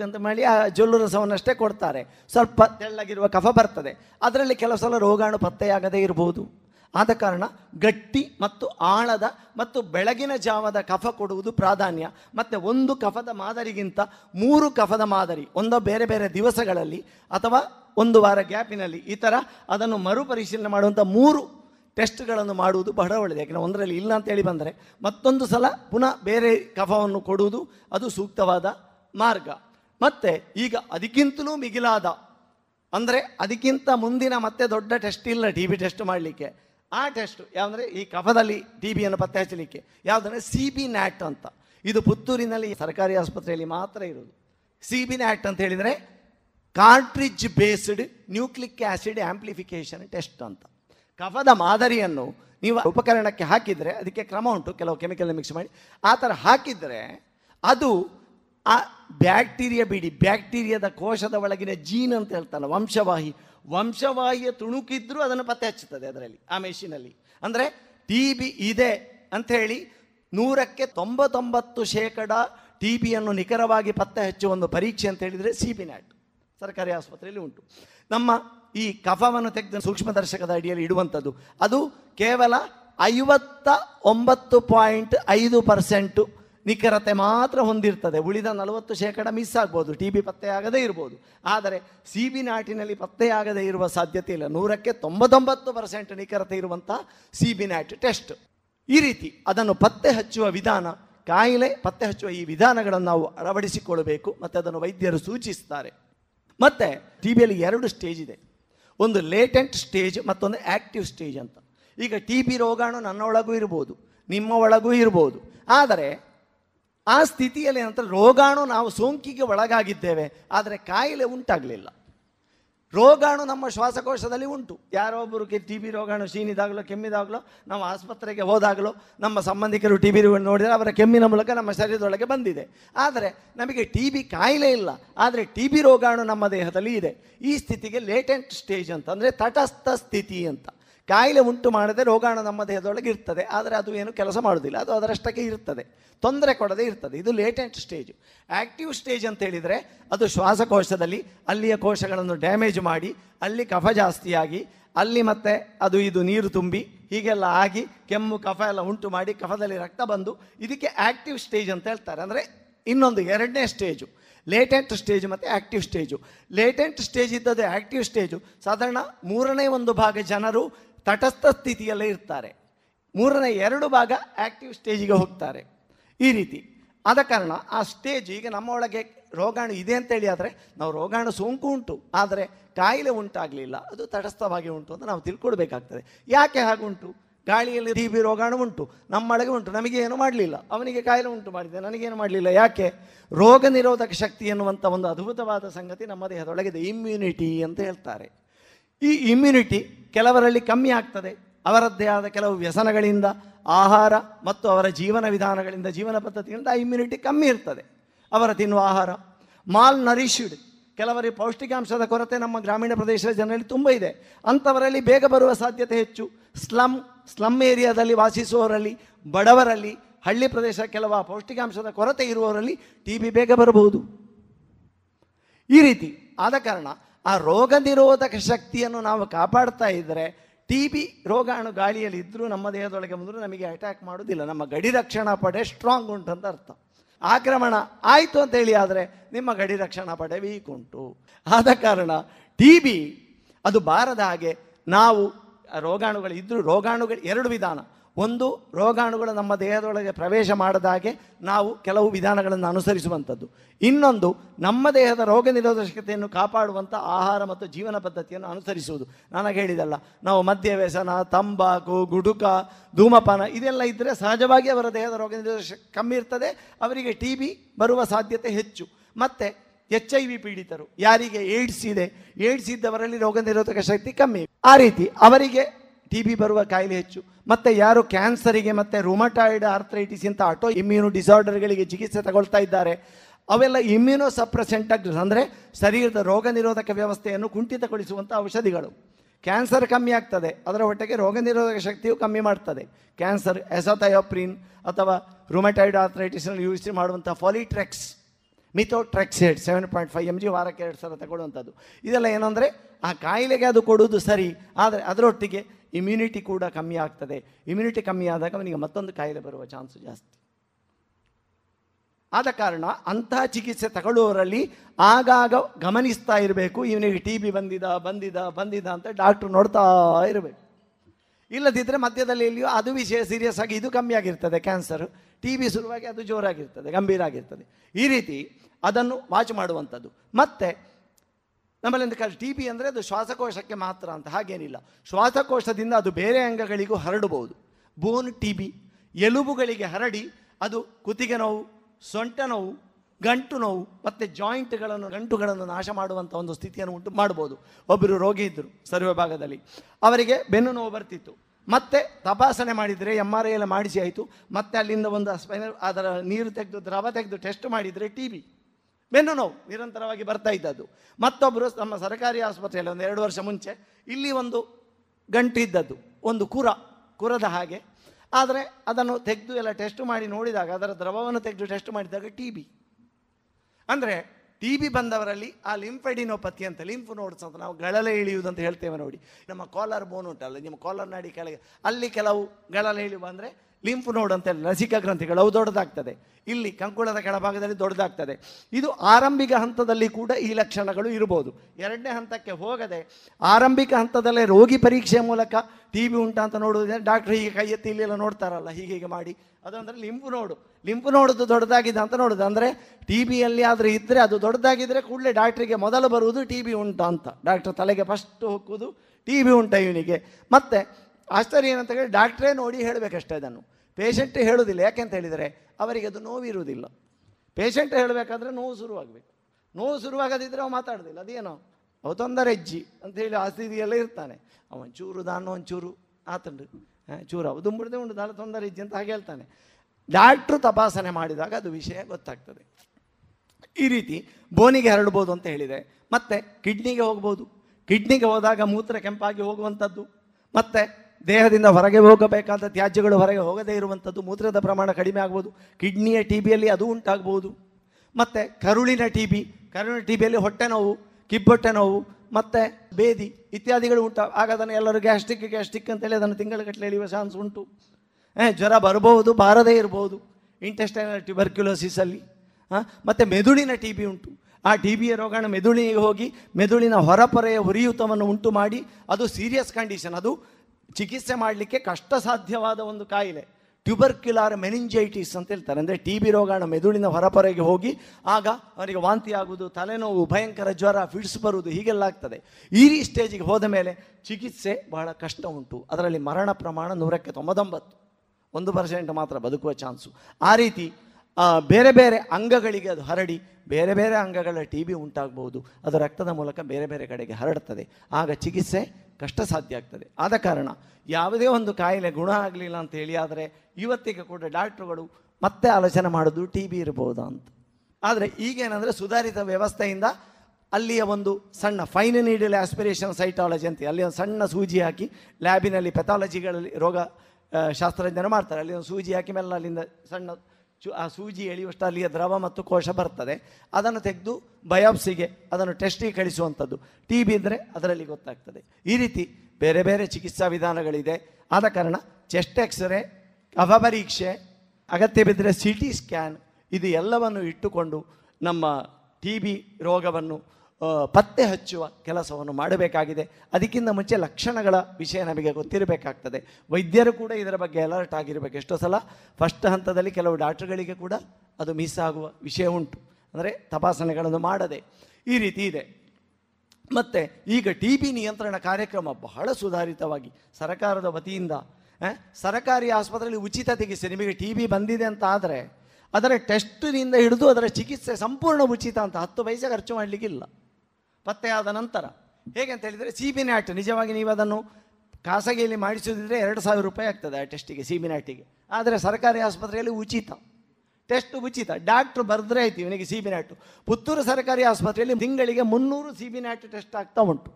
ಅಂತ ಮಾಡಿ ಆ ಜೊಲ್ಲು ರಸವನ್ನಷ್ಟೇ ಕೊಡ್ತಾರೆ. ಸ್ವಲ್ಪ ತೆಳ್ಳಗಿರುವ ಕಫ ಬರ್ತದೆ. ಅದರಲ್ಲಿ ಕೆಲವು ಸಲ ರೋಗಾಣು ಪತ್ತೆಯಾಗದೇ ಇರಬಹುದು ಆದ ಕಾರಣ ಗಟ್ಟಿ ಮತ್ತು ಆಳದ ಮತ್ತು ಬೆಳಗಿನ ಜಾವದ ಕಫ ಕೊಡುವುದು ಪ್ರಾಧಾನ್ಯ. ಮತ್ತು ಒಂದು ಕಫದ ಮಾದರಿಗಿಂತ ಮೂರು ಕಫದ ಮಾದರಿ, ಒಂದೋ ಬೇರೆ ಬೇರೆ ದಿವಸಗಳಲ್ಲಿ ಅಥವಾ ಒಂದು ವಾರ ಗ್ಯಾಪಿನಲ್ಲಿ ಈ ಥರ ಅದನ್ನು ಮರುಪರಿಶೀಲನೆ ಮಾಡುವಂಥ ಮೂರು ಟೆಸ್ಟ್ಗಳನ್ನು ಮಾಡುವುದು ಬಹಳ ಒಳ್ಳೆಯದು ಯಾಕೆಂದರೆ ಒಂದರಲ್ಲಿ ಇಲ್ಲ ಅಂತೇಳಿ ಬಂದರೆ ಮತ್ತೊಂದು ಸಲ ಪುನಃ ಬೇರೆ ಕಫವನ್ನು ಕೊಡುವುದು ಅದು ಸೂಕ್ತವಾದ ಮಾರ್ಗ. ಮತ್ತು ಈಗ ಅದಕ್ಕಿಂತಲೂ ಮಿಗಿಲಾದ, ಅಂದರೆ ಅದಕ್ಕಿಂತ ಮುಂದಿನ ಮತ್ತೆ ದೊಡ್ಡ ಟೆಸ್ಟ್ ಇಲ್ಲ ಟಿ ಬಿ ಟೆಸ್ಟ್ ಮಾಡಲಿಕ್ಕೆ. ಆ ಟೆಸ್ಟ್ ಯಾವುದಂದರೆ ಈ ಕಫದಲ್ಲಿ ಟಿ ಬಿಯನ್ನು ಪತ್ತೆ ಹಚ್ಚಲಿಕ್ಕೆ ಯಾವುದಂದರೆ ಸಿ ಬಿ ನ್ಯಾಟ್ ಅಂತ. ಇದು ಪುತ್ತೂರಿನಲ್ಲಿ ಸರ್ಕಾರಿ ಆಸ್ಪತ್ರೆಯಲ್ಲಿ ಮಾತ್ರ ಇರೋದು. ಸಿ ಬಿ ನ್ಯಾಟ್ ಅಂತ ಹೇಳಿದರೆ cartridge based nucleic acid amplification test ಅಂತ. ಕಫದ ಮಾದರಿಯನ್ನು ನೀವು ಉಪಕರಣಕ್ಕೆ ಹಾಕಿದರೆ ಅದಕ್ಕೆ ಕ್ರಮ ಉಂಟು, ಕೆಲವು ಕೆಮಿಕಲ್ ಮಿಕ್ಸ್ ಮಾಡಿ. ಆ ಥರ ಹಾಕಿದರೆ ಅದು ಆ ಬ್ಯಾಕ್ಟೀರಿಯಾ ಬಿಡಿ, ಬ್ಯಾಕ್ಟೀರಿಯಾದ ಕೋಶದ ಒಳಗಿನ ಜೀನ್ ಅಂತ ಹೇಳ್ತಾನೆ ವಂಶವಾಹಿ. ವಂಶವಾಹಿಯ ತುಣುಕಿದ್ರೂ ಅದನ್ನು ಪತ್ತೆ ಹಚ್ಚುತ್ತದೆ ಅದರಲ್ಲಿ, ಆ ಮೆಷಿನಲ್ಲಿ ಅಂದರೆ ಟಿ ಬಿ ಇದೆ ಅಂಥೇಳಿ ನೂರಕ್ಕೆ ತೊಂಬತ್ತೊಂಬತ್ತು ಶೇಕಡ ಟಿ ಬಿಯನ್ನು ನಿಖರವಾಗಿ ಪತ್ತೆ ಹಚ್ಚುವ ಒಂದು ಪರೀಕ್ಷೆ ಅಂತ ಹೇಳಿದರೆ ಸಿ ಬಿ ನ್ಯಾಟ್ ಸರ್ಕಾರಿ ಆಸ್ಪತ್ರೆಯಲ್ಲಿ ಉಂಟು. ನಮ್ಮ ಈ ಕಫವನ್ನು ತೆಗೆದು ಸೂಕ್ಷ್ಮದರ್ಶಕದ ಅಡಿಯಲ್ಲಿ ಇಡುವಂಥದ್ದು, ಅದು ಕೇವಲ ಐವತ್ತ ಒಂಬತ್ತು ಪಾಯಿಂಟ್ ಐದು ಪರ್ಸೆಂಟು ನಿಖರತೆ ಮಾತ್ರ ಹೊಂದಿರ್ತದೆ. ಉಳಿದ ನಲವತ್ತು ಶೇಕಡ ಮಿಸ್ ಆಗ್ಬೋದು. ಟಿ ಬಿ ಪತ್ತೆಯಾಗದೇ ಇರ್ಬೋದು. ಆದರೆ ಸಿ ಬಿ ನಾಟಿನಲ್ಲಿ ಪತ್ತೆಯಾಗದೇ ಇರುವ ಸಾಧ್ಯತೆ ಇಲ್ಲ. ನೂರಕ್ಕೆ ತೊಂಬತ್ತೊಂಬತ್ತು ಪರ್ಸೆಂಟ್ ನಿಖರತೆ ಇರುವಂಥ ಸಿ ಬಿ ನ್ಯಾಟ್ ಟೆಸ್ಟ್. ಈ ರೀತಿ ಅದನ್ನು ಪತ್ತೆ ಹಚ್ಚುವ ವಿಧಾನ, ಕಾಯಿಲೆ ಪತ್ತೆ ಹಚ್ಚುವ ಈ ವಿಧಾನಗಳನ್ನು ನಾವು ಅಳವಡಿಸಿಕೊಳ್ಳಬೇಕು. ಮತ್ತು ಅದನ್ನು ವೈದ್ಯರು ಸೂಚಿಸ್ತಾರೆ. ಮತ್ತು ಟಿ ಬಿಯಲ್ಲಿ ಎರಡು ಸ್ಟೇಜ್ ಇದೆ. ಒಂದು ಲೇಟೆಂಟ್ ಸ್ಟೇಜ್ ಮತ್ತೊಂದು ಆ್ಯಕ್ಟಿವ್ ಸ್ಟೇಜ್ ಅಂತ. ಈಗ ಟಿ ಬಿ ರೋಗಾಣು ನನ್ನ ಒಳಗೂ ಇರ್ಬೋದು, ನಿಮ್ಮ ಒಳಗೂ ಇರ್ಬೋದು. ಆದರೆ ಆ ಸ್ಥಿತಿಯಲ್ಲಿ ಏನಂತ ರೋಗಾಣು ನಾವು ಸೋಂಕಿಗೆ ಒಳಗಾಗಿದ್ದೇವೆ, ಆದರೆ ಕಾಯಿಲೆ ಉಂಟಾಗಲಿಲ್ಲ. ರೋಗಾಣು ನಮ್ಮ ಶ್ವಾಸಕೋಶದಲ್ಲಿ ಉಂಟು. ಯಾರೋ ಒಬ್ಬರು ಟಿ ಬಿ ರೋಗಾಣು ಶೀನಿದಾಗಲೋ, ಕೆಮ್ಮಿದಾಗಲೋ, ನಾವು ಆಸ್ಪತ್ರೆಗೆ ಹೋದಾಗಲೋ, ನಮ್ಮ ಸಂಬಂಧಿಕರು ಟಿ ಬಿ ನೋಡಿದರೆ ಅವರ ಕೆಮ್ಮಿನ ಮೂಲಕ ನಮ್ಮ ಶರೀರದೊಳಗೆ ಬಂದಿದೆ. ಆದರೆ ನಮಗೆ ಟಿ ಬಿ ಕಾಯಿಲೆ ಇಲ್ಲ. ಆದರೆ ಟಿ ಬಿ ರೋಗಾಣು ನಮ್ಮ ದೇಹದಲ್ಲಿ ಇದೆ. ಈ ಸ್ಥಿತಿಗೆ ಲೇಟೆಂಟ್ ಸ್ಟೇಜ್ ಅಂತ ಅಂದರೆ ತಟಸ್ಥ ಸ್ಥಿತಿ ಅಂತ. ಕಾಯಿಲೆ ಉಂಟು ಮಾಡದೆ ರೋಗಾಣು ನಮ್ಮ ದೇಹದೊಳಗೆ ಇರ್ತದೆ. ಆದರೆ ಅದು ಏನು ಕೆಲಸ ಮಾಡೋದಿಲ್ಲ ಅದು ಅದರಷ್ಟಕ್ಕೆ ಇರ್ತದೆ. ತೊಂದರೆ ಕೊಡದೆ ಇರ್ತದೆ. ಇದು ಲೇಟೆಂಟ್ ಸ್ಟೇಜು ಆ್ಯಕ್ಟಿವ್ ಸ್ಟೇಜ್ ಅಂತ ಹೇಳಿದರೆ ಅದು ಶ್ವಾಸಕೋಶದಲ್ಲಿ ಅಲ್ಲಿಯ ಕೋಶಗಳನ್ನು ಡ್ಯಾಮೇಜ್ ಮಾಡಿ, ಅಲ್ಲಿ ಕಫ ಜಾಸ್ತಿಯಾಗಿ, ಅಲ್ಲಿ ಮತ್ತೆ ಅದು ಇದು ನೀರು ತುಂಬಿ, ಹೀಗೆಲ್ಲ ಆಗಿ ಕೆಮ್ಮು, ಕಫ ಎಲ್ಲ ಉಂಟು ಮಾಡಿ ಕಫದಲ್ಲಿ ರಕ್ತ ಬಂದು ಇದಕ್ಕೆ ಆ್ಯಕ್ಟಿವ್ ಸ್ಟೇಜ್ ಅಂತ ಹೇಳ್ತಾರೆ. ಅಂದರೆ ಇನ್ನೊಂದು ಎರಡನೇ ಸ್ಟೇಜು ಲೇಟೆಂಟ್ ಸ್ಟೇಜ್ ಮತ್ತು ಆ್ಯಕ್ಟಿವ್ ಸ್ಟೇಜು ಲೇಟೆಂಟ್ ಸ್ಟೇಜ್ ಇದ್ದದ್ದು ಆ್ಯಕ್ಟಿವ್ ಸ್ಟೇಜು ಸಾಧಾರಣ ಮೂರನೇ ಒಂದು ಭಾಗ ಜನರು ತಟಸ್ಥ ಸ್ಥಿತಿಯಲ್ಲೇ ಇರ್ತಾರೆ. ಮೂರನೇ ಎರಡು ಭಾಗ ಆಕ್ಟಿವ್ ಸ್ಟೇಜಿಗೆ ಹೋಗ್ತಾರೆ. ಈ ರೀತಿ. ಆದ ಕಾರಣ ಆ ಸ್ಟೇಜ್ ಈಗ ನಮ್ಮ ಒಳಗೆ ರೋಗಾಣು ಇದೆ ಅಂತೇಳಿ ಆದರೆ ನಾವು ರೋಗಾಣು ಸೋಂಕು ಉಂಟು. ಆದರೆ ಕಾಯಿಲೆ ಉಂಟಾಗಲಿಲ್ಲ. ಅದು ತಟಸ್ಥವಾಗಿ ಉಂಟು ಅಂತ ನಾವು ತಿಳ್ಕೊಳ್ಬೇಕಾಗ್ತದೆ. ಯಾಕೆ ಹಾಗುಂಟು ಗಾಳಿಯಲ್ಲಿ ಟಿ ಬಿ ರೋಗಾಣು ಉಂಟು. ನಮ್ಮೊಳಗೆ ಉಂಟು. ನಮಗೆ ಏನು ಮಾಡಲಿಲ್ಲ. ಅವನಿಗೆ ಕಾಯಿಲೆ ಉಂಟು ಮಾಡಿದೆ. ನನಗೇನು ಮಾಡಲಿಲ್ಲ. ಯಾಕೆ? ರೋಗ ನಿರೋಧಕ ಶಕ್ತಿ ಎನ್ನುವಂಥ ಒಂದು ಅದ್ಭುತವಾದ ಸಂಗತಿ ನಮ್ಮ ದೇಹದೊಳಗಿದೆ ಇಮ್ಯುನಿಟಿ ಅಂತ ಹೇಳ್ತಾರೆ. ಈ ಇಮ್ಯುನಿಟಿ ಕೆಲವರಲ್ಲಿ ಕಮ್ಮಿ ಆಗ್ತದೆ. ಅವರದ್ದೇ ಆದ ಕೆಲವು ವ್ಯಸನಗಳಿಂದ, ಆಹಾರ ಮತ್ತು ಅವರ ಜೀವನ ವಿಧಾನಗಳಿಂದ, ಜೀವನ ಪದ್ಧತಿಯಿಂದ ಇಮ್ಯುನಿಟಿ ಕಮ್ಮಿ ಇರ್ತದೆ. ಅವರ ತಿನ್ನುವ ಆಹಾರ ಮಾಲ್ ನರಿಶ್ಡ್ ಕೆಲವರಿಗೆ ಪೌಷ್ಟಿಕಾಂಶದ ಕೊರತೆ ನಮ್ಮ ಗ್ರಾಮೀಣ ಪ್ರದೇಶದ ಜನರಲ್ಲಿ ತುಂಬ ಇದೆ. ಅಂಥವರಲ್ಲಿ ಬೇಗ ಬರುವ ಸಾಧ್ಯತೆ ಹೆಚ್ಚು. ಸ್ಲಮ್ ಸ್ಲಮ್ ಏರಿಯಾದಲ್ಲಿ ವಾಸಿಸುವವರಲ್ಲಿ, ಬಡವರಲ್ಲಿ, ಹಳ್ಳಿ ಪ್ರದೇಶ ಕೆಲವು ಪೌಷ್ಟಿಕಾಂಶದ ಕೊರತೆ ಇರುವವರಲ್ಲಿ ಟಿ ಬಿ ಬೇಗ ಬರಬಹುದು. ಈ ರೀತಿ ಆದ ಕಾರಣ ಆ ರೋಗ ನಿರೋಧಕ ಶಕ್ತಿಯನ್ನು ನಾವು ಕಾಪಾಡ್ತಾ ಇದ್ದರೆ ಟಿ ಬಿ ರೋಗಾಣು ಗಾಳಿಯಲ್ಲಿ ಇದ್ದರೂ ನಮ್ಮ ದೇಹದೊಳಗೆ ಬಂದರೂ ನಮಗೆ ಅಟ್ಯಾಕ್ ಮಾಡೋದಿಲ್ಲ ನಮ್ಮ ಗಡಿ ರಕ್ಷಣಾ ಪಡೆ ಸ್ಟ್ರಾಂಗ್ ಉಂಟು ಅಂತ ಅರ್ಥ. ಆಕ್ರಮಣ ಆಯಿತು ಅಂತೇಳಿ ಆದರೆ ನಿಮ್ಮ ಗಡಿ ರಕ್ಷಣಾ ಪಡೆ ವೀಕ್ ಉಂಟು. ಆದ ಕಾರಣ ಟಿ ಬಿ ಅದು ಬಾರದ ಹಾಗೆ ನಾವು ರೋಗಾಣುಗಳು ಇದ್ದರೂ ರೋಗಾಣುಗಳು ಎರಡು ವಿಧಾನ. ಒಂದು ರೋಗಾಣುಗಳು ನಮ್ಮ ದೇಹದೊಳಗೆ ಪ್ರವೇಶ ಮಾಡದಾಗೆ ನಾವು ಕೆಲವು ವಿಧಾನಗಳನ್ನು ಅನುಸರಿಸುವಂಥದ್ದು. ಇನ್ನೊಂದು, ನಮ್ಮ ದೇಹದ ರೋಗ ನಿರೋಧಕತೆಯನ್ನು ಕಾಪಾಡುವಂಥ ಆಹಾರ ಮತ್ತು ಜೀವನ ಪದ್ಧತಿಯನ್ನು ಅನುಸರಿಸುವುದು. ನನಗೆ ಹೇಳಿದಲ್ಲ, ನಾವು ಮದ್ಯ ವ್ಯಸನ ತಂಬಾಕು, ಗುಡುಕ, ಧೂಮಪಾನ ಇದೆಲ್ಲ ಇದ್ದರೆ ಸಹಜವಾಗಿ ಅವರ ದೇಹದ ರೋಗ ನಿರೋಧಕ ಕಮ್ಮಿ ಇರ್ತದೆ, ಅವರಿಗೆ ಟಿ ಬಿ ಬರುವ ಸಾಧ್ಯತೆ ಹೆಚ್ಚು. ಮತ್ತು ಎಚ್ ಐ ವಿ ಪೀಡಿತರು, ಯಾರಿಗೆ ಏಡ್ಸ್ ಇದೆ ಏಡ್ಸ್ ಇದ್ದವರಲ್ಲಿ ರೋಗ ನಿರೋಧಕ ಶಕ್ತಿ ಕಮ್ಮಿ. ಆ ರೀತಿ ಅವರಿಗೆ ಟಿ ಬಿ ಬರುವ ಕಾಯಿಲೆ ಹೆಚ್ಚು. ಮತ್ತು ಯಾರು ಕ್ಯಾನ್ಸರಿಗೆ ಮತ್ತು ರುಮಟಾಯ್ಡ್ ಆರ್ಥ್ರೈಟಿಸ್ ಇಂಥ ಆಟೋ ಇಮ್ಯೂನು ಡಿಸಾರ್ಡರ್ಗಳಿಗೆ ಚಿಕಿತ್ಸೆ ತಗೊಳ್ತಾ ಇದ್ದಾರೆ. ಅವೆಲ್ಲ ಇಮ್ಯೂನೋ ಸಪ್ರೆಸೆಂಟ್ ಅಂದರೆ ಶರೀರದ ರೋಗ ನಿರೋಧಕ ವ್ಯವಸ್ಥೆಯನ್ನು ಕುಂಠಿತಗೊಳಿಸುವಂಥ ಔಷಧಿಗಳು. ಕ್ಯಾನ್ಸರ್ ಕಮ್ಮಿ ಆಗ್ತದೆ. ಅದರ ಒಟ್ಟಿಗೆ ರೋಗ ನಿರೋಧಕ ಶಕ್ತಿಯು ಕಮ್ಮಿ ಮಾಡ್ತದೆ. ಕ್ಯಾನ್ಸರ್, ಎಸೋಥಯೋಪ್ರಿನ್ ಅಥವಾ ರುಮಟೈಡ್ ಆರ್ಥ್ರೈಟಿಸ್ನಲ್ಲಿ ಯೂಸ್ ಮಾಡುವಂಥ Folitrax, methotrexate seven point five M G ವಾರಕ್ಕೆ ಎರಡು ಸಲ ತಗೊಳ್ಳುವಂಥದ್ದು. ಇದೆಲ್ಲ ಏನಂದರೆ ಆ ಕಾಯಿಲೆಗೆ ಅದು ಕೊಡುವುದು ಸರಿ, ಆದರೆ ಅದರೊಟ್ಟಿಗೆ ಇಮ್ಯುನಿಟಿ ಕೂಡ ಕಮ್ಮಿ ಆಗ್ತದೆ. ಇಮ್ಯುನಿಟಿ ಕಮ್ಮಿ ಆದಾಗ ಅವನಿಗೆ ಮತ್ತೊಂದು ಕಾಯಿಲೆ ಬರುವ ಚಾನ್ಸು ಜಾಸ್ತಿ. ಆದ ಕಾರಣ ಅಂತಹ ಚಿಕಿತ್ಸೆ ತಗೊಳ್ಳುವವರಲ್ಲಿ ಆಗಾಗ ಗಮನಿಸ್ತಾ ಇರಬೇಕು, ಇವನಿಗೆ ಟಿ ಬಿ ಬಂದಿದ ಬಂದಿದ ಬಂದಿದ ಅಂತ ಡಾಕ್ಟ್ರು ನೋಡ್ತಾ ಇರಬೇಕು. ಇಲ್ಲದಿದ್ದರೆ ಮಧ್ಯದಲ್ಲಿ ಎಲ್ಲಿಯೋ ಅದು ವಿಷಯ ಸೀರಿಯಸ್ ಆಗಿ ಇದು ಕಮ್ಮಿ ಆಗಿರ್ತದೆ ಕ್ಯಾನ್ಸರ್ ಟಿ ಬಿ ಶುರುವಾಗಿ ಅದು ಜೋರಾಗಿರ್ತದೆ, ಗಂಭೀರ ಆಗಿರ್ತದೆ. ಈ ರೀತಿ ಅದನ್ನು ವಾಚ್ ಮಾಡುವಂಥದ್ದು. ಮತ್ತು ನಮ್ಮಲ್ಲಿ ಕಾಲ ಟಿ ಬಿ ಅಂದರೆ ಅದು ಶ್ವಾಸಕೋಶಕ್ಕೆ ಮಾತ್ರ ಅಂತ, ಹಾಗೇನಿಲ್ಲ. ಶ್ವಾಸಕೋಶದಿಂದ ಅದು ಬೇರೆ ಅಂಗಗಳಿಗೂ ಹರಡಬಹುದು. ಬೋನ್ ಟಿ ಬಿ ಎಲುಬುಗಳಿಗೆ ಹರಡಿ ಅದು ಕುತ್ತಿಗೆ ನೋವು, ಸೊಂಟ ನೋವು, ಗಂಟು ನೋವು, ಮತ್ತು ಜಾಯಿಂಟ್ಗಳನ್ನು, ಗಂಟುಗಳನ್ನು ನಾಶ ಮಾಡುವಂಥ ಒಂದು ಸ್ಥಿತಿಯನ್ನು ಉಂಟು ಮಾಡ್ಬೋದು ಒಬ್ಬರು ರೋಗಿ ಇದ್ದರು ಸರ್ವೆ ಭಾಗದಲ್ಲಿ. ಅವರಿಗೆ ಬೆನ್ನು ನೋವು ಬರ್ತಿತ್ತು. ಮತ್ತೆ ತಪಾಸಣೆ ಮಾಡಿದರೆ ಎಂ ಆರ್ ಐ ಎಲ್ಲ ಮಾಡಿಸಿ ಆಯಿತು. ಮತ್ತೆ ಅಲ್ಲಿಂದ ಒಂದು ಸ್ಪೈನಲ್ ಅದರ ನೀರು ತೆಗೆದು, ದ್ರವ ತೆಗೆದು ಟೆಸ್ಟ್ ಮಾಡಿದರೆ ಟಿ ಬಿ ಬೆನ್ನು ನೋವು ನಿರಂತರವಾಗಿ ಬರ್ತಾ ಇದ್ದದ್ದು. ಮತ್ತೊಬ್ಬರು ನಮ್ಮ ಸರ್ಕಾರಿ ಆಸ್ಪತ್ರೆಯಲ್ಲಿ ಒಂದು ಎರಡು ವರ್ಷ ಮುಂಚೆ ಇಲ್ಲಿ ಒಂದು ಗಂಟು ಇದ್ದದ್ದು. ಒಂದು ಕುರ, ಕುರದ ಹಾಗೆ. ಆದರೆ ಅದನ್ನು ತೆಗೆದು ಎಲ್ಲ ಟೆಸ್ಟ್ ಮಾಡಿ ನೋಡಿದಾಗ, ಅದರ ದ್ರವವನ್ನು ತೆಗೆದು ಟೆಸ್ಟ್ ಮಾಡಿದಾಗ ಟಿ ಬಿ ಅಂದರೆ ಟಿ ಬಿ ಬಂದವರಲ್ಲಿ ಆ ಲಿಂಫೆಡಿನೋಪತಿ ಅಂತ, ಲಿಂಫ್ ನೋಡ್ಸ್ ಅಂತ ನಾವು ಗಳಲೆ ಇಳಿಯುವುದು ಅಂತ ಹೇಳ್ತೇವೆ ನೋಡಿ. ನಮ್ಮ ಕಾಲರ್ ಬೋನ್ ಉಂಟಲ್ಲ, ನಿಮ್ಮ ಕಾಲರ್ ನಾಡಿ ಕೆಳಗೆ, ಅಲ್ಲಿ ಕೆಲವು ಗಳಲೆ ಅಂದರೆ ಲಿಂಫ್ ನೋಡ್ ಅಂತ ಹೇಳಿ ಲಸಿಕಾ ಗ್ರಂಥಿಗಳು, ಅವು ದೊಡ್ಡದಾಗ್ತದೆ. ಇಲ್ಲಿ ಕಂಕುಳದ ಕೆಳಭಾಗದಲ್ಲಿ ದೊಡ್ಡದಾಗ್ತದೆ. ಇದು ಆರಂಭಿಕ ಹಂತದಲ್ಲಿ ಕೂಡ ಈ ಲಕ್ಷಣಗಳು ಇರ್ಬೋದು. ಎರಡನೇ ಹಂತಕ್ಕೆ ಹೋಗದೆ ಆರಂಭಿಕ ಹಂತದಲ್ಲೇ ರೋಗಿ ಪರೀಕ್ಷೆ ಮೂಲಕ ಟಿ ಬಿ ಉಂಟಾ ಅಂತ ನೋಡೋದ್ರೆ ಡಾಕ್ಟ್ರ್ ಹೀಗೆ ಕೈ ಎತ್ತಿ ಇಲ್ಲೆಲ್ಲ ನೋಡ್ತಾರಲ್ಲ, ಹೀಗೆ ಹೀಗೆ ಮಾಡಿ. ಅದಂದ್ರೆ ಲಿಂಪು ನೋಡು. ಲಿಂಪು ನೋಡೋದು ದೊಡ್ಡದಾಗಿದೆ ಅಂತ ನೋಡೋದು. ಅಂದರೆ ಟಿ ಬಿಯಲ್ಲಿ ಆದರೆ ಇದ್ದರೆ ಅದು ದೊಡ್ಡದಾಗಿದ್ದರೆ ಕೂಡಲೇ ಡಾಕ್ಟ್ರಿಗೆ ಮೊದಲು ಬರುವುದು ಟಿ ಬಿ ಉಂಟಾ ಅಂತ. ಡಾಕ್ಟ್ರ್ ತಲೆಗೆ ಫಸ್ಟ್ ಹೊಕ್ಕುವುದು ಟಿ ಬಿ ಉಂಟಾ ಇವನಿಗೆ. ಮತ್ತು ಆಶ್ಚರ್ಯ ಏನಂತ ಹೇಳಿ ಡಾಕ್ಟ್ರೇ ನೋಡಿ ಹೇಳಬೇಕಷ್ಟೇ ಅದನ್ನು. ಪೇಷಂಟ್ ಹೇಳೋದಿಲ್ಲ. ಯಾಕೆ ಅಂತ ಹೇಳಿದರೆ ಅವರಿಗೆ ಅದು ನೋವಿರುವುದಿಲ್ಲ. ಪೇಷಂಟ್ ಹೇಳಬೇಕಾದ್ರೆ ನೋವು ಶುರುವಾಗಬೇಕು. ನೋವು ಶುರುವಾಗದಿದ್ದರೆ ಅವ ಮಾತಾಡೋದಿಲ್ಲ. ಅದೇನೋ? ಅವ ತೊಂದರೆ ಅಜ್ಜಿ ಅಂತ ಹೇಳಿ ಆ ಸ್ಥಿತಿಯೆಲ್ಲ ಇರ್ತಾನೆ. ಅವನು ಚೂರು ದಾನು ಒಂಚೂರು ಆತಂಡು. ಚೂರು ಅವು ದುಂಬಿಡದೆ ಉಂಡು, ದಾನ ತೊಂದರೆ ಅಜ್ಜಿ ಅಂತ ಹಾಗೆ ಹೇಳ್ತಾನೆ. ಡಾಕ್ಟ್ರು ತಪಾಸಣೆ ಮಾಡಿದಾಗ ಅದು ವಿಷಯ ಗೊತ್ತಾಗ್ತದೆ. ಈ ರೀತಿ ಬೋನಿಗೆ ಹರಡ್ಬೋದು ಅಂತ ಹೇಳಿದೆ. ಮತ್ತು ಕಿಡ್ನಿಗೆ ಹೋಗ್ಬೋದು. ಕಿಡ್ನಿಗೆ ಹೋದಾಗ ಮೂತ್ರ ಕೆಂಪಾಗಿ ಹೋಗುವಂಥದ್ದು. ಮತ್ತು ದೇಹದಿಂದ ಹೊರಗೆ ಹೋಗಬೇಕಾದ ತ್ಯಾಜ್ಯಗಳು ಹೊರಗೆ ಹೋಗದೇ ಇರುವಂಥದ್ದು ಮೂತ್ರದ ಪ್ರಮಾಣ ಕಡಿಮೆ ಆಗ್ಬೋದು. ಕಿಡ್ನಿಯ ಟಿ ಬಿಯಲ್ಲಿ ಅದು ಉಂಟಾಗ್ಬೋದು. ಮತ್ತು ಕರುಳಿನ ಟಿ ಬಿ ಕರುಳಿನ ಟಿ ಬಿಯಲ್ಲಿ ಹೊಟ್ಟೆ ನೋವು, ಕಿಬ್ಬೊಟ್ಟೆ ನೋವು, ಮತ್ತು ಬೇದಿ ಇತ್ಯಾದಿಗಳು ಉಂಟು. ಆಗ ಅದನ್ನು ಎಲ್ಲರೂ ಗ್ಯಾಸ್ಟ್ರಿಕ್ ಗ್ಯಾಸ್ಟಿಕ್ ಅಂತೇಳಿ ಅದನ್ನು ತಿಂಗಳಗಟ್ಟಲೆ ಎಳೆಯುವ ಚಾನ್ಸ್ ಉಂಟು. ಜ್ವರ ಬರಬಹುದು, ಬಾರದೇ ಇರಬಹುದು ಇಂಟೆಸ್ಟೈನಲ್ ಟ್ಯುಬರ್ಕ್ಯುಲೋಸಿಸಲ್ಲಿ ಹಾಂ, ಮತ್ತು ಮೆದುಳಿನ ಟಿ ಬಿ ಉಂಟು. ಆ ಟಿ ಬಿಯ ರೋಗಾಣು ಮೆದುಳಿಗೆ ಹೋಗಿ ಮೆದುಳಿನ ಹೊರಪೊರೆಯ ಉರಿಯೂತವನ್ನು ಉಂಟು ಮಾಡಿ ಅದು ಸೀರಿಯಸ್ ಕಂಡೀಷನ್ ಅದು ಚಿಕಿತ್ಸೆ ಮಾಡಲಿಕ್ಕೆ ಕಷ್ಟ ಸಾಧ್ಯವಾದ ಒಂದು ಕಾಯಿಲೆ. ಟ್ಯೂಬರ್ಕ್ಯುಲಾರ್ ಮೆನಿಂಜೈಟಿಸ್ ಅಂತ ಹೇಳ್ತಾರೆ. ಅಂದರೆ ಟಿ ಬಿ ರೋಗಾಣು ಮೆದುಳಿನ ಹೊರಪೊರೆಗೆ ಹೋಗಿ ಆಗ ಅವರಿಗೆ ವಾಂತಿ ಆಗುವುದು ತಲೆನೋವು, ಭಯಂಕರ ಜ್ವರ ಫಿಡ್ಸ್ ಬರುವುದು ಹೀಗೆಲ್ಲ ಆಗ್ತದೆ. ಈ ಸ್ಟೇಜಿಗೆ ಹೋದ ಮೇಲೆ ಚಿಕಿತ್ಸೆ ಬಹಳ ಕಷ್ಟ ಉಂಟು. ಅದರಲ್ಲಿ ಮರಣ ಪ್ರಮಾಣ ನೂರಕ್ಕೆ ತೊಂಬತ್ತೊಂಬತ್ತು. ಒಂದು ಪರ್ಸೆಂಟ್ ಮಾತ್ರ ಬದುಕುವ ಚಾನ್ಸು ಆ ರೀತಿ ಬೇರೆ ಬೇರೆ ಅಂಗಗಳಿಗೆ ಅದು ಹರಡಿ, ಬೇರೆ ಬೇರೆ ಅಂಗಗಳ ಟಿ ಬಿ ಉಂಟಾಗಬಹುದು ಅದು ರಕ್ತದ ಮೂಲಕ ಬೇರೆ ಬೇರೆ ಕಡೆಗೆ ಹರಡುತ್ತದೆ ಆಗ ಚಿಕಿತ್ಸೆ ಕಷ್ಟ ಸಾಧ್ಯ ಆಗ್ತದೆ. ಆದ ಕಾರಣ ಯಾವುದೇ ಒಂದು ಕಾಯಿಲೆ ಗುಣ ಆಗಲಿಲ್ಲ ಅಂತ ಹೇಳಿ ಆದರೆ ಇವತ್ತಿಗೆ ಕೂಡ ಡಾಕ್ಟ್ರುಗಳು ಮತ್ತೆ ಆಲೋಚನೆ ಮಾಡೋದು ಟಿ ಬಿ ಇರ್ಬೋದಾ ಅಂತ. ಆದರೆ ಈಗೇನಂದರೆ ಸುಧಾರಿತ ವ್ಯವಸ್ಥೆಯಿಂದ ಅಲ್ಲಿಯ ಒಂದು ಸಣ್ಣ ಫೈನ್ ನೀಡಲ್ ಆಸ್ಪಿರೇಷನ್ ಸೈಟಾಲಜಿ ಅಂತ ಅಲ್ಲಿ ಒಂದು ಸಣ್ಣ ಸೂಜಿ ಹಾಕಿ ಲ್ಯಾಬಿನಲ್ಲಿ ಪೆಥಾಲಜಿಗಳಲ್ಲಿ ರೋಗ ಶಾಸ್ತ್ರಜ್ಞರು ಮಾಡ್ತಾರೆ. ಅಲ್ಲಿ ಒಂದು ಸೂಜಿ ಹಾಕಿ ಮೇಲೆ ಅಲ್ಲಿಂದ ಸಣ್ಣ ಚು ಆ ಸೂಜಿ ಎಳೆಯುವಷ್ಟು ಅಲ್ಲಿಯ ದ್ರವ ಮತ್ತು ಕೋಶ ಬರ್ತದೆ. ಅದನ್ನು ತೆಗೆದು ಬಯಾಪ್ಸಿಗೆ ಅದನ್ನು ಟೆಸ್ಟಿಗೆ ಕಳಿಸುವಂಥದ್ದು. ಟಿ ಬಿ ಇದ್ದರೆ ಅದರಲ್ಲಿ ಗೊತ್ತಾಗ್ತದೆ. ಈ ರೀತಿ ಬೇರೆ ಬೇರೆ ಚಿಕಿತ್ಸಾ ವಿಧಾನಗಳಿದೆ. ಆದ ಕಾರಣ ಚೆಸ್ಟ್ ಎಕ್ಸ್ರೇ ಕಫ ಪರೀಕ್ಷೆ, ಅಗತ್ಯ ಬಿದ್ದರೆ ಸಿ ಟಿ ಸ್ಕ್ಯಾನ್ ಇದು ಎಲ್ಲವನ್ನು ಇಟ್ಟುಕೊಂಡು ನಮ್ಮ ಟಿ ಬಿ ರೋಗವನ್ನು ಪತ್ತೆ ಹಚ್ಚುವ ಕೆಲಸವನ್ನು ಮಾಡಬೇಕಾಗಿದೆ. ಅದಕ್ಕಿಂತ ಮುಂಚೆ ಲಕ್ಷಣಗಳ ವಿಷಯ ನಮಗೆ ಗೊತ್ತಿರಬೇಕಾಗ್ತದೆ. ವೈದ್ಯರು ಕೂಡ ಇದರ ಬಗ್ಗೆ ಅಲರ್ಟ್ ಆಗಿರಬೇಕು. ಎಷ್ಟೋ ಸಲ ಫಸ್ಟ್ ಹಂತದಲ್ಲಿ ಕೆಲವು ಡಾಕ್ಟ್ರುಗಳಿಗೆ ಕೂಡ ಅದು ಮಿಸ್ ಆಗುವ ವಿಷಯ ಉಂಟು. ಅಂದರೆ ತಪಾಸಣೆಗಳನ್ನು ಮಾಡದೆ. ಈ ರೀತಿ ಇದೆ. ಮತ್ತು ಈಗ ಟಿ ಬಿ ನಿಯಂತ್ರಣ ಕಾರ್ಯಕ್ರಮ ಬಹಳ ಸುಧಾರಿತವಾಗಿ ಸರ್ಕಾರದ ವತಿಯಿಂದ ಸರಕಾರಿ ಆಸ್ಪತ್ರೆಯಲ್ಲಿ ಉಚಿತ ಚಿಕಿತ್ಸೆ. ನಿಮಗೆ ಟಿ ಬಿ ಬಂದಿದೆ ಅಂತ ಆದರೆ, ಅದರ ಟೆಸ್ಟಿನಿಂದ ಹಿಡಿದು ಅದರ ಚಿಕಿತ್ಸೆ ಸಂಪೂರ್ಣ ಉಚಿತ ಅಂತ ಹತ್ತು ಪೈಸೆ ಖರ್ಚು ಮಾಡಲಿಕ್ಕಿಲ್ಲ. ಪತ್ತೆಯಾದ ನಂತರ, ಹೇಗೆ ಅಂತ ಹೇಳಿದರೆ ಸಿ ಬಿ ನ್ಯಾಟ್ ನಿಜವಾಗಿ ನೀವು ಅದನ್ನು ಖಾಸಗಿಯಲ್ಲಿ ಮಾಡಿಸೋದಿದ್ರೆ ಎರಡು ಸಾವಿರ ರೂಪಾಯಿ ಆಗ್ತದೆ ಆ ಟೆಸ್ಟಿಗೆ ಸಿ ಬಿ ನ್ಯಾಟಿಗೆ ಆದರೆ ಸರ್ಕಾರಿ ಆಸ್ಪತ್ರೆಯಲ್ಲಿ ಉಚಿತ. ಟೆಸ್ಟ್ ಉಚಿತ. ಡಾಕ್ಟ್ರು ಬರೆದ್ರೆ ಆಯ್ತು ಇವನಿಗೆ ಸಿ ಬಿ ನ್ಯಾಟು ಪುತ್ತೂರು ಸರ್ಕಾರಿ ಆಸ್ಪತ್ರೆಯಲ್ಲಿ ತಿಂಗಳಿಗೆ ಮುನ್ನೂರು ಸಿ ಬಿ ನ್ಯಾಟ್ ಟೆಸ್ಟ್ ಆಗ್ತಾ ಉಂಟು.